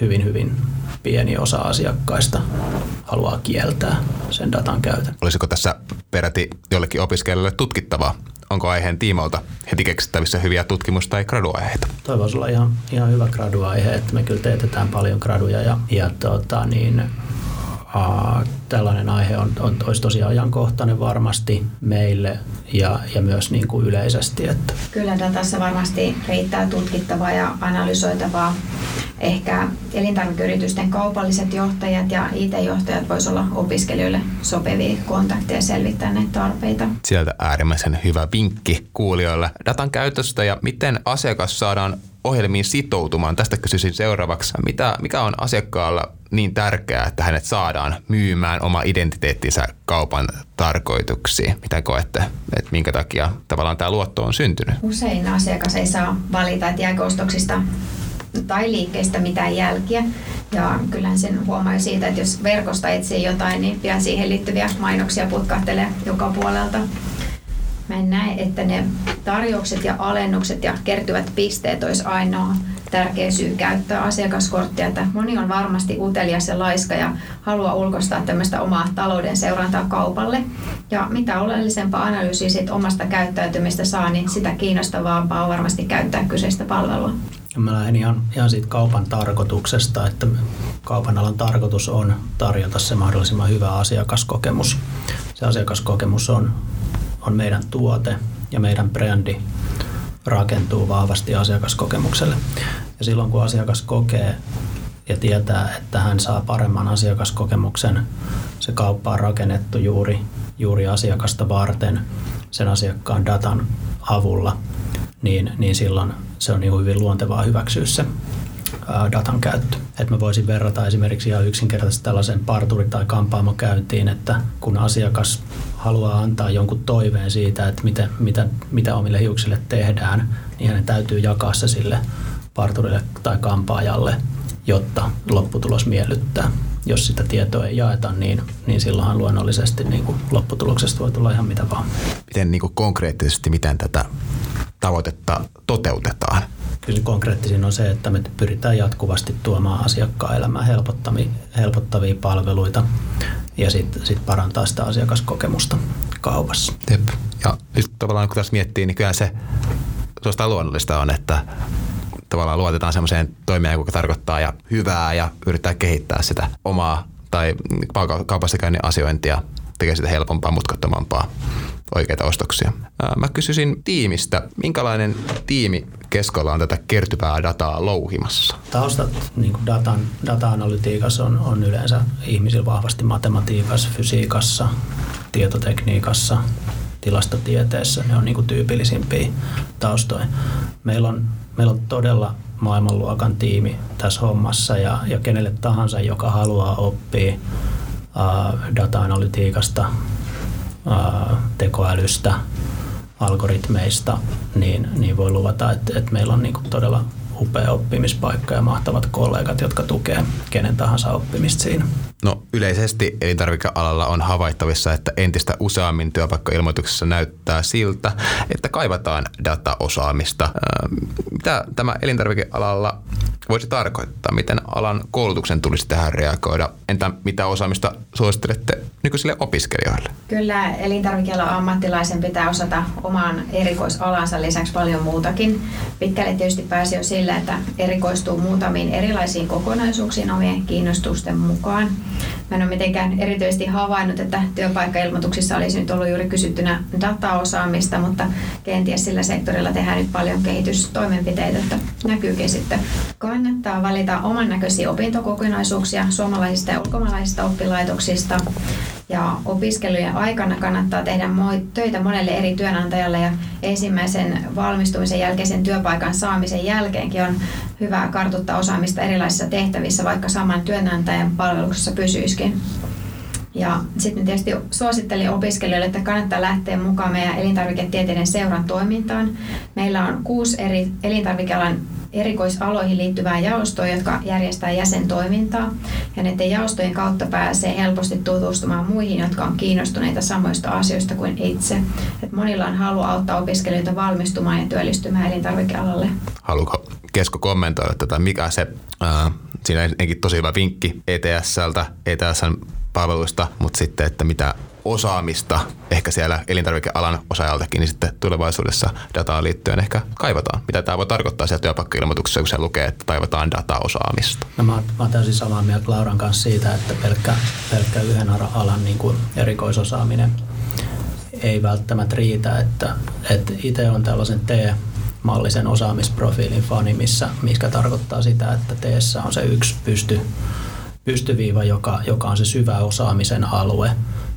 hyvin, hyvin pieni osa asiakkaista haluaa kieltää sen datan käytön. Olisiko tässä peräti jollekin opiskelijalle tutkittavaa? Onko aiheen tiimoilta heti keksittävissä hyviä tutkimus- tai graduaiheita? Toi voisi olla ihan, ihan hyvä graduaihe, että me kyllä teetetään paljon graduja ja, ja tota, niin, Tällainen aihe on, on, olisi tosiaan ajankohtainen varmasti meille ja, ja myös niin kuin yleisesti. Että. Kyllä datassa varmasti riittää tutkittavaa ja analysoitavaa. Ehkä elintarvikeyritysten kaupalliset johtajat ja IT-johtajat voisivat olla opiskelijoille sopivia kontakteja selvittää näitä tarpeita. Sieltä äärimmäisen hyvä vinkki kuulijoille datan käytöstä ja miten asiakas saadaan ohjelmiin sitoutumaan. Tästä kysyisin seuraavaksi, mitä, mikä on asiakkaalla niin tärkeää, että hänet saadaan myymään oma identiteettinsä kaupan tarkoituksiin? Mitä koette, että minkä takia tavallaan tämä luotto on syntynyt? Usein asiakas ei saa valita, että jääkö ostoksista tai liikkeistä mitään jälkiä. Ja kyllähän sen huomaa siitä, että jos verkosta etsii jotain, niin pian siihen liittyviä mainoksia putkahtelee joka puolelta. Mä en näe, että ne tarjoukset ja alennukset ja kertyvät pisteet olisi ainoa tärkeä syy käyttää asiakaskorttia. Että moni on varmasti utelias ja laiska ja haluaa ulkoistaa tämmöistä omaa talouden seurantaa kaupalle. Ja mitä oleellisempaa analyysiä sit omasta käyttäytymistä saa, niin sitä kiinnostavampaa on varmasti käyttää kyseistä palvelua. Mä lähden ihan, ihan siitä kaupan tarkoituksesta, että kaupan alan tarkoitus on tarjota se mahdollisimman hyvä asiakaskokemus. Se asiakaskokemus on on meidän tuote ja meidän brändi rakentuu vahvasti asiakaskokemukselle. Ja silloin kun asiakas kokee ja tietää, että hän saa paremman asiakaskokemuksen, se kauppa on rakennettu juuri, juuri asiakasta varten sen asiakkaan datan avulla, niin, niin silloin se on niin hyvin luontevaa hyväksyä se datan käyttö. Et mä voisin verrata esimerkiksi ihan yksinkertaisesti tällaisen parturi- tai kampaamokäyntiin, että kun asiakas haluaa antaa jonkun toiveen siitä, että mitä, mitä, mitä omille hiuksille tehdään, niin hänen täytyy jakaa se sille parturille tai kampaajalle, jotta lopputulos miellyttää. Jos sitä tietoa ei jaeta, niin, niin silloinhan luonnollisesti niin kuin lopputuloksesta voi tulla ihan mitä vaan. Miten niin kuin konkreettisesti, miten tätä tavoitetta toteutetaan? Kyllä konkreettisin on se, että me pyritään jatkuvasti tuomaan asiakkaan elämään helpottavia, helpottavia palveluita ja sitten sit parantaa sitä asiakaskokemusta kaupassa. Jep. Ja nyt tavallaan kun tässä miettii, niin kyllä se suostaa luonnollista on, että tavallaan luotetaan semmoiseen toimijaan, joka tarkoittaa ja hyvää ja yrittää kehittää sitä omaa tai kaupassa käynnin asiointia, tekee sitä helpompaa, mutkattomampaa oikeita ostoksia. Mä kysyisin tiimistä, minkälainen tiimi keskolla on tätä kertyvää dataa louhimassa? Taustat niin kuin datan, data-analytiikassa on, on yleensä ihmisillä vahvasti matematiikassa, fysiikassa, tietotekniikassa, tilastotieteessä, ne on niin kuin tyypillisimpiä taustoja. Meillä on, meillä on todella maailmanluokan tiimi tässä hommassa ja, ja kenelle tahansa, joka haluaa oppia uh, data-analytiikasta, tekoälystä, algoritmeista, niin, niin voi luvata, että, että meillä on niin todella upea oppimispaikka ja mahtavat kollegat, jotka tukee kenen tahansa oppimista siinä. No yleisesti elintarvikealalla on havaittavissa, että entistä useammin työpaikkailmoituksessa näyttää siltä, että kaivataan dataosaamista. Mitä tämä elintarvikealalla voisi tarkoittaa? Miten alan koulutuksen tulisi tähän reagoida? Entä mitä osaamista suosittelette nykyisille opiskelijoille? Kyllä elintarvikealan ammattilaisen pitää osata oman erikoisalansa lisäksi paljon muutakin. Pitkälle tietysti pääsi jo sillä, että erikoistuu muutamiin erilaisiin kokonaisuuksiin omien kiinnostusten mukaan. Mä en ole mitenkään erityisesti havainnut, että työpaikkailmoituksissa olisi nyt ollut juuri kysyttynä dataosaamista, mutta kenties sillä sektorilla tehdään nyt paljon kehitystoimenpiteitä, että näkyykin sitten. Kannattaa valita oman näköisiä opintokokonaisuuksia suomalaisista ja ulkomaalaisista oppilaitoksista. Ja opiskelujen aikana kannattaa tehdä töitä monelle eri työnantajalle ja ensimmäisen valmistumisen jälkeisen työpaikan saamisen jälkeenkin on hyvä kartuttaa osaamista erilaisissa tehtävissä, vaikka saman työnantajan palveluksessa pysyisikin. Ja sitten tietysti suosittelin opiskelijoille, että kannattaa lähteä mukaan meidän elintarviketieteiden seuran toimintaan. Meillä on kuusi eri elintarvikealan erikoisaloihin liittyvää jaostoa, jotka järjestää jäsentoimintaa. Ja näiden jaostojen kautta pääsee helposti tutustumaan muihin, jotka on kiinnostuneita samoista asioista kuin itse. Et monilla on halu auttaa opiskelijoita valmistumaan ja työllistymään elintarvikealalle. Haluatko Kesko kommentoida tätä, mikä se, äh, siinä on tosi hyvä vinkki ETSltä, ETSn palveluista, mutta sitten, että mitä osaamista ehkä siellä elintarvikealan osaajaltakin, niin sitten tulevaisuudessa dataan liittyen ehkä kaivataan. Mitä tämä voi tarkoittaa siellä työpaikkailmoituksessa, kun se lukee, että kaivataan dataosaamista? No mä, mä oon täysin samaa mieltä Lauran kanssa siitä, että pelkkä, pelkkä yhden alan niin kuin erikoisosaaminen ei välttämättä riitä, että, että itse on tällaisen T mallisen osaamisprofiilin fani, missä, mikä tarkoittaa sitä, että teessä on se yksi pysty, pystyviiva, joka, joka on se syvä osaamisen alue.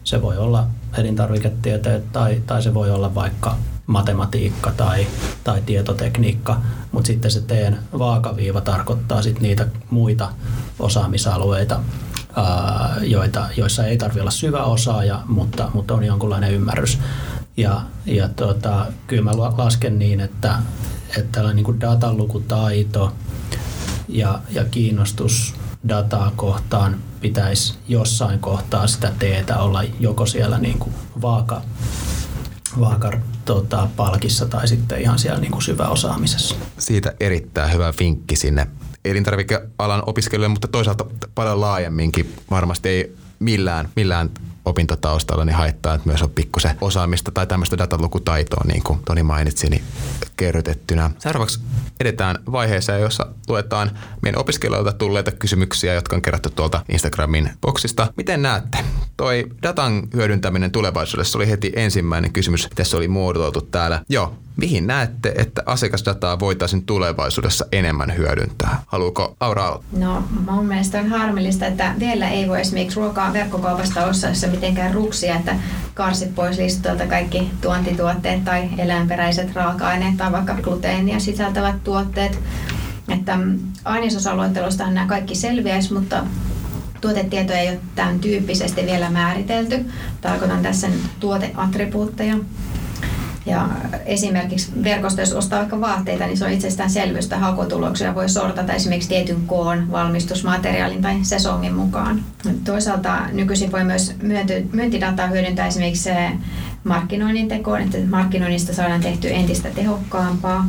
Se voi olla elintarviketieteet tai, tai se voi olla vaikka matematiikka tai, tai tietotekniikka, mutta sitten se teen vaakaviiva tarkoittaa sit niitä muita osaamisalueita, ää, joita, joissa ei tarvitse olla syvä osaaja, mutta, mutta on jonkunlainen ymmärrys. Ja, ja tota, kyllä mä lasken niin, että, että tällainen niin datalukutaito ja, ja kiinnostus dataa kohtaan pitäisi jossain kohtaa sitä teetä olla joko siellä niin kuin vaaka, vaaka tota, palkissa tai sitten ihan siellä niin kuin syväosaamisessa. Siitä erittäin hyvä vinkki sinne elintarvikealan opiskelijoille, mutta toisaalta paljon laajemminkin. Varmasti ei millään, millään opintotaustalla niin haittaa, että myös on pikkusen osaamista tai tämmöistä datalukutaitoa, niin kuin Toni mainitsi, niin kerrytettynä. Seuraavaksi edetään vaiheeseen, jossa luetaan meidän opiskelijoilta tulleita kysymyksiä, jotka on kerätty tuolta Instagramin boksista. Miten näette? Toi datan hyödyntäminen tulevaisuudessa oli heti ensimmäinen kysymys. Tässä oli muotoiltu täällä. Joo, Mihin näette, että asiakasdataa voitaisiin tulevaisuudessa enemmän hyödyntää? Haluuko Aura No mun mielestä on harmillista, että vielä ei voi esimerkiksi ruokaa verkkokaupasta ostaessa mitenkään ruksia, että karsit pois listalta kaikki tuontituotteet tai eläinperäiset raaka-aineet tai vaikka gluteenia sisältävät tuotteet. Että mm, ainesosaluettelostahan nämä kaikki selviäisi, mutta tuotetietoja ei ole tämän tyyppisesti vielä määritelty. Tarkoitan tässä nyt tuoteattribuutteja. Ja esimerkiksi verkosto, jos ostaa vaikka vaatteita, niin se on itsestäänselvyys, että hakutuloksia voi sortata esimerkiksi tietyn koon, valmistusmateriaalin tai sesongin mukaan. Toisaalta nykyisin voi myös myyntidataa hyödyntää esimerkiksi markkinoinnin tekoon, että markkinoinnista saadaan tehty entistä tehokkaampaa.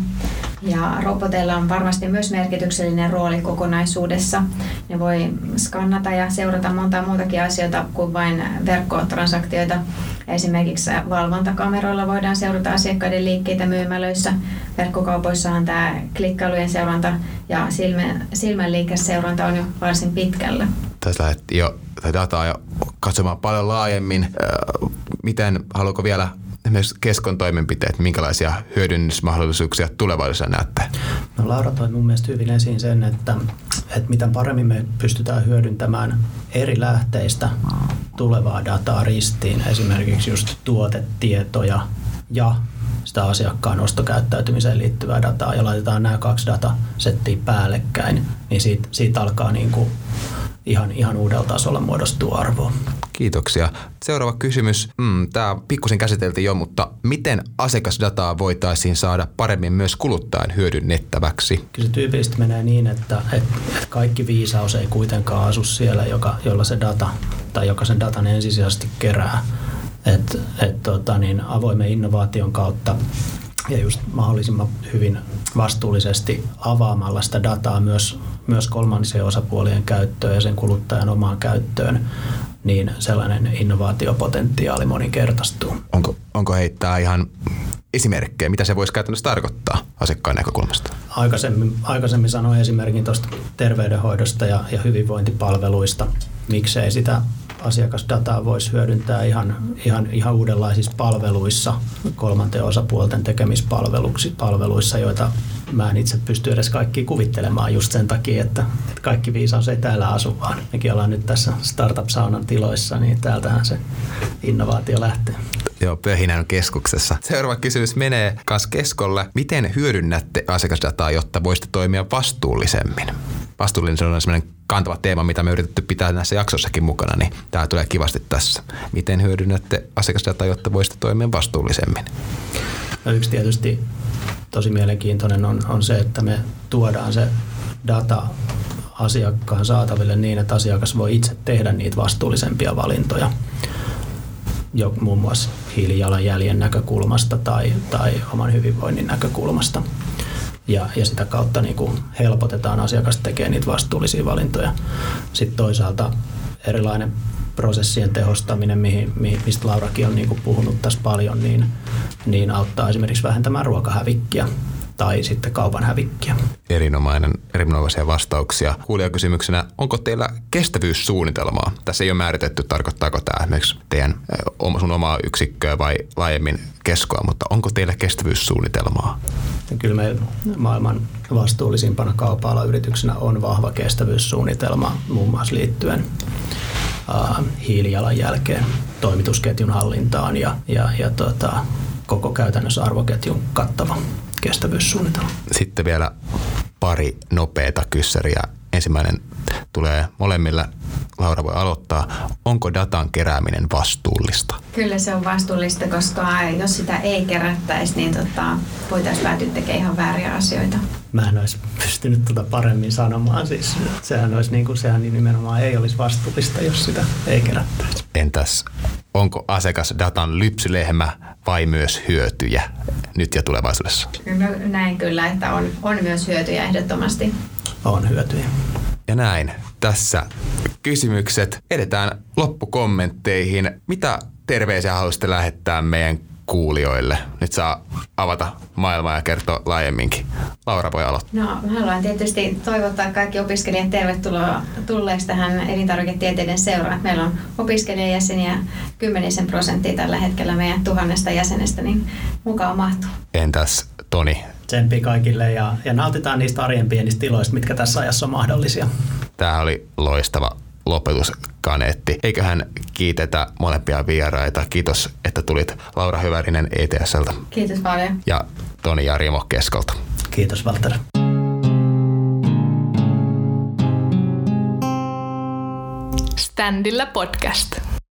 Ja roboteilla on varmasti myös merkityksellinen rooli kokonaisuudessa. Ne voi skannata ja seurata monta muutakin asioita kuin vain verkkotransaktioita. Esimerkiksi valvontakameroilla voidaan seurata asiakkaiden liikkeitä myymälöissä. Verkkokaupoissahan tämä klikkailujen seuranta ja silmän, silmän liikeseuranta on jo varsin pitkällä. Tässä lähdet jo dataa jo katsomaan paljon laajemmin. Miten, haluatko vielä esimerkiksi keskon toimenpiteet, minkälaisia hyödynnysmahdollisuuksia tulevaisuudessa näette? No Laura toi mun mielestä hyvin esiin sen, että, että miten paremmin me pystytään hyödyntämään eri lähteistä tulevaa dataa ristiin, esimerkiksi just tuotetietoja ja sitä asiakkaan ostokäyttäytymiseen liittyvää dataa ja laitetaan nämä kaksi datasettiä päällekkäin, niin siitä, siitä alkaa niin kuin ihan, ihan uudella tasolla muodostua arvoa. Kiitoksia. Seuraava kysymys. Mm, Tämä pikkusen käsiteltiin jo, mutta miten asiakasdataa voitaisiin saada paremmin myös kuluttajan hyödynnettäväksi? Kyllä se tyypillisesti menee niin, että, että kaikki viisaus ei kuitenkaan asu siellä, joka, jolla se data tai joka sen datan ensisijaisesti kerää. Et, et, tota, niin avoimen innovaation kautta ja just mahdollisimman hyvin vastuullisesti avaamalla sitä dataa myös, myös kolmansien osapuolien käyttöön ja sen kuluttajan omaan käyttöön, niin sellainen innovaatiopotentiaali moninkertaistuu. Onko, onko heittää ihan esimerkkejä, mitä se voisi käytännössä tarkoittaa asiakkaan näkökulmasta? Aikaisemmin, aikaisemmin sanoin esimerkin tuosta terveydenhoidosta ja, ja hyvinvointipalveluista. Miksei sitä asiakasdataa voisi hyödyntää ihan, ihan, ihan uudenlaisissa palveluissa, kolmanteen osapuolten tekemispalveluissa, joita mä en itse pysty edes kaikki kuvittelemaan just sen takia, että, että kaikki viisaus ei täällä asu, vaan mekin ollaan nyt tässä startup-saunan tiloissa, niin täältähän se innovaatio lähtee. Joo, Pöhinän keskuksessa. Seuraava kysymys menee kas keskolle. Miten hyödynnätte asiakasdataa, jotta voisitte toimia vastuullisemmin? Vastuullinen on sellainen kantava teema, mitä me yritetty pitää näissä jaksossakin mukana, niin tämä tulee kivasti tässä. Miten hyödynnätte asiakasdataa, jotta voisitte toimia vastuullisemmin? No yksi tietysti tosi mielenkiintoinen on, on se, että me tuodaan se data asiakkaan saataville niin, että asiakas voi itse tehdä niitä vastuullisempia valintoja jo muun muassa hiilijalanjäljen näkökulmasta tai, tai oman hyvinvoinnin näkökulmasta. Ja, ja sitä kautta niin kuin helpotetaan asiakasta tekemään niitä vastuullisia valintoja. Sitten toisaalta erilainen prosessien tehostaminen, mihin, mistä Laurakin on niin kuin puhunut tässä paljon, niin, niin auttaa esimerkiksi vähentämään ruokahävikkiä tai sitten kaupan hävikkiä. Erinomainen, erinomaisia vastauksia. Kuulijakysymyksenä, onko teillä kestävyyssuunnitelmaa? Tässä ei ole määritetty, tarkoittaako tämä esimerkiksi teidän sun omaa yksikköä vai laajemmin keskoa, mutta onko teillä kestävyyssuunnitelmaa? Kyllä meillä maailman vastuullisimpana kaupa yrityksenä on vahva kestävyyssuunnitelma muun muassa liittyen uh, hiilijalanjälkeen, toimitusketjun hallintaan ja, ja, ja tota, koko käytännössä arvoketjun kattava kestävyyssuunnitelma. Sitten vielä pari nopeata kyssäriä. Ensimmäinen tulee molemmille. Laura voi aloittaa. Onko datan kerääminen vastuullista? Kyllä se on vastuullista, koska jos sitä ei kerättäisi, niin tota, voitaisiin päätyä tekemään ihan vääriä asioita. Mä en olisi pystynyt tuota paremmin sanomaan. Siis, sehän, olisi niin kuin, sehän nimenomaan ei olisi vastuullista, jos sitä ei kerättäisi. Entäs onko asiakasdatan lypsylehmä vai myös hyötyjä nyt ja tulevaisuudessa? No, näin kyllä, että on, on myös hyötyjä ehdottomasti. On hyötyjä. Ja näin tässä kysymykset. Edetään loppukommentteihin. Mitä terveisiä haluaisitte lähettää meidän kuulijoille? Nyt saa avata maailmaa ja kertoa laajemminkin. Laura voi aloittaa. No, mä haluan tietysti toivottaa kaikki opiskelijat tervetuloa tulleeksi tähän elintarviketieteiden seuraan. Meillä on opiskelijajäseniä kymmenisen prosenttia tällä hetkellä meidän tuhannesta jäsenestä, niin mukaan mahtuu. Entäs Toni? Tsemppi kaikille ja, ja nautitaan niistä arjen pienistä tiloista, mitkä tässä ajassa on mahdollisia. Tämä oli loistava lopetuskaneetti. Eiköhän kiitetä molempia vieraita. Kiitos, että tulit Laura Hyvärinen ETSltä. Kiitos paljon. Ja Toni ja Rimo Keskolta. Kiitos Walter. Standilla podcast.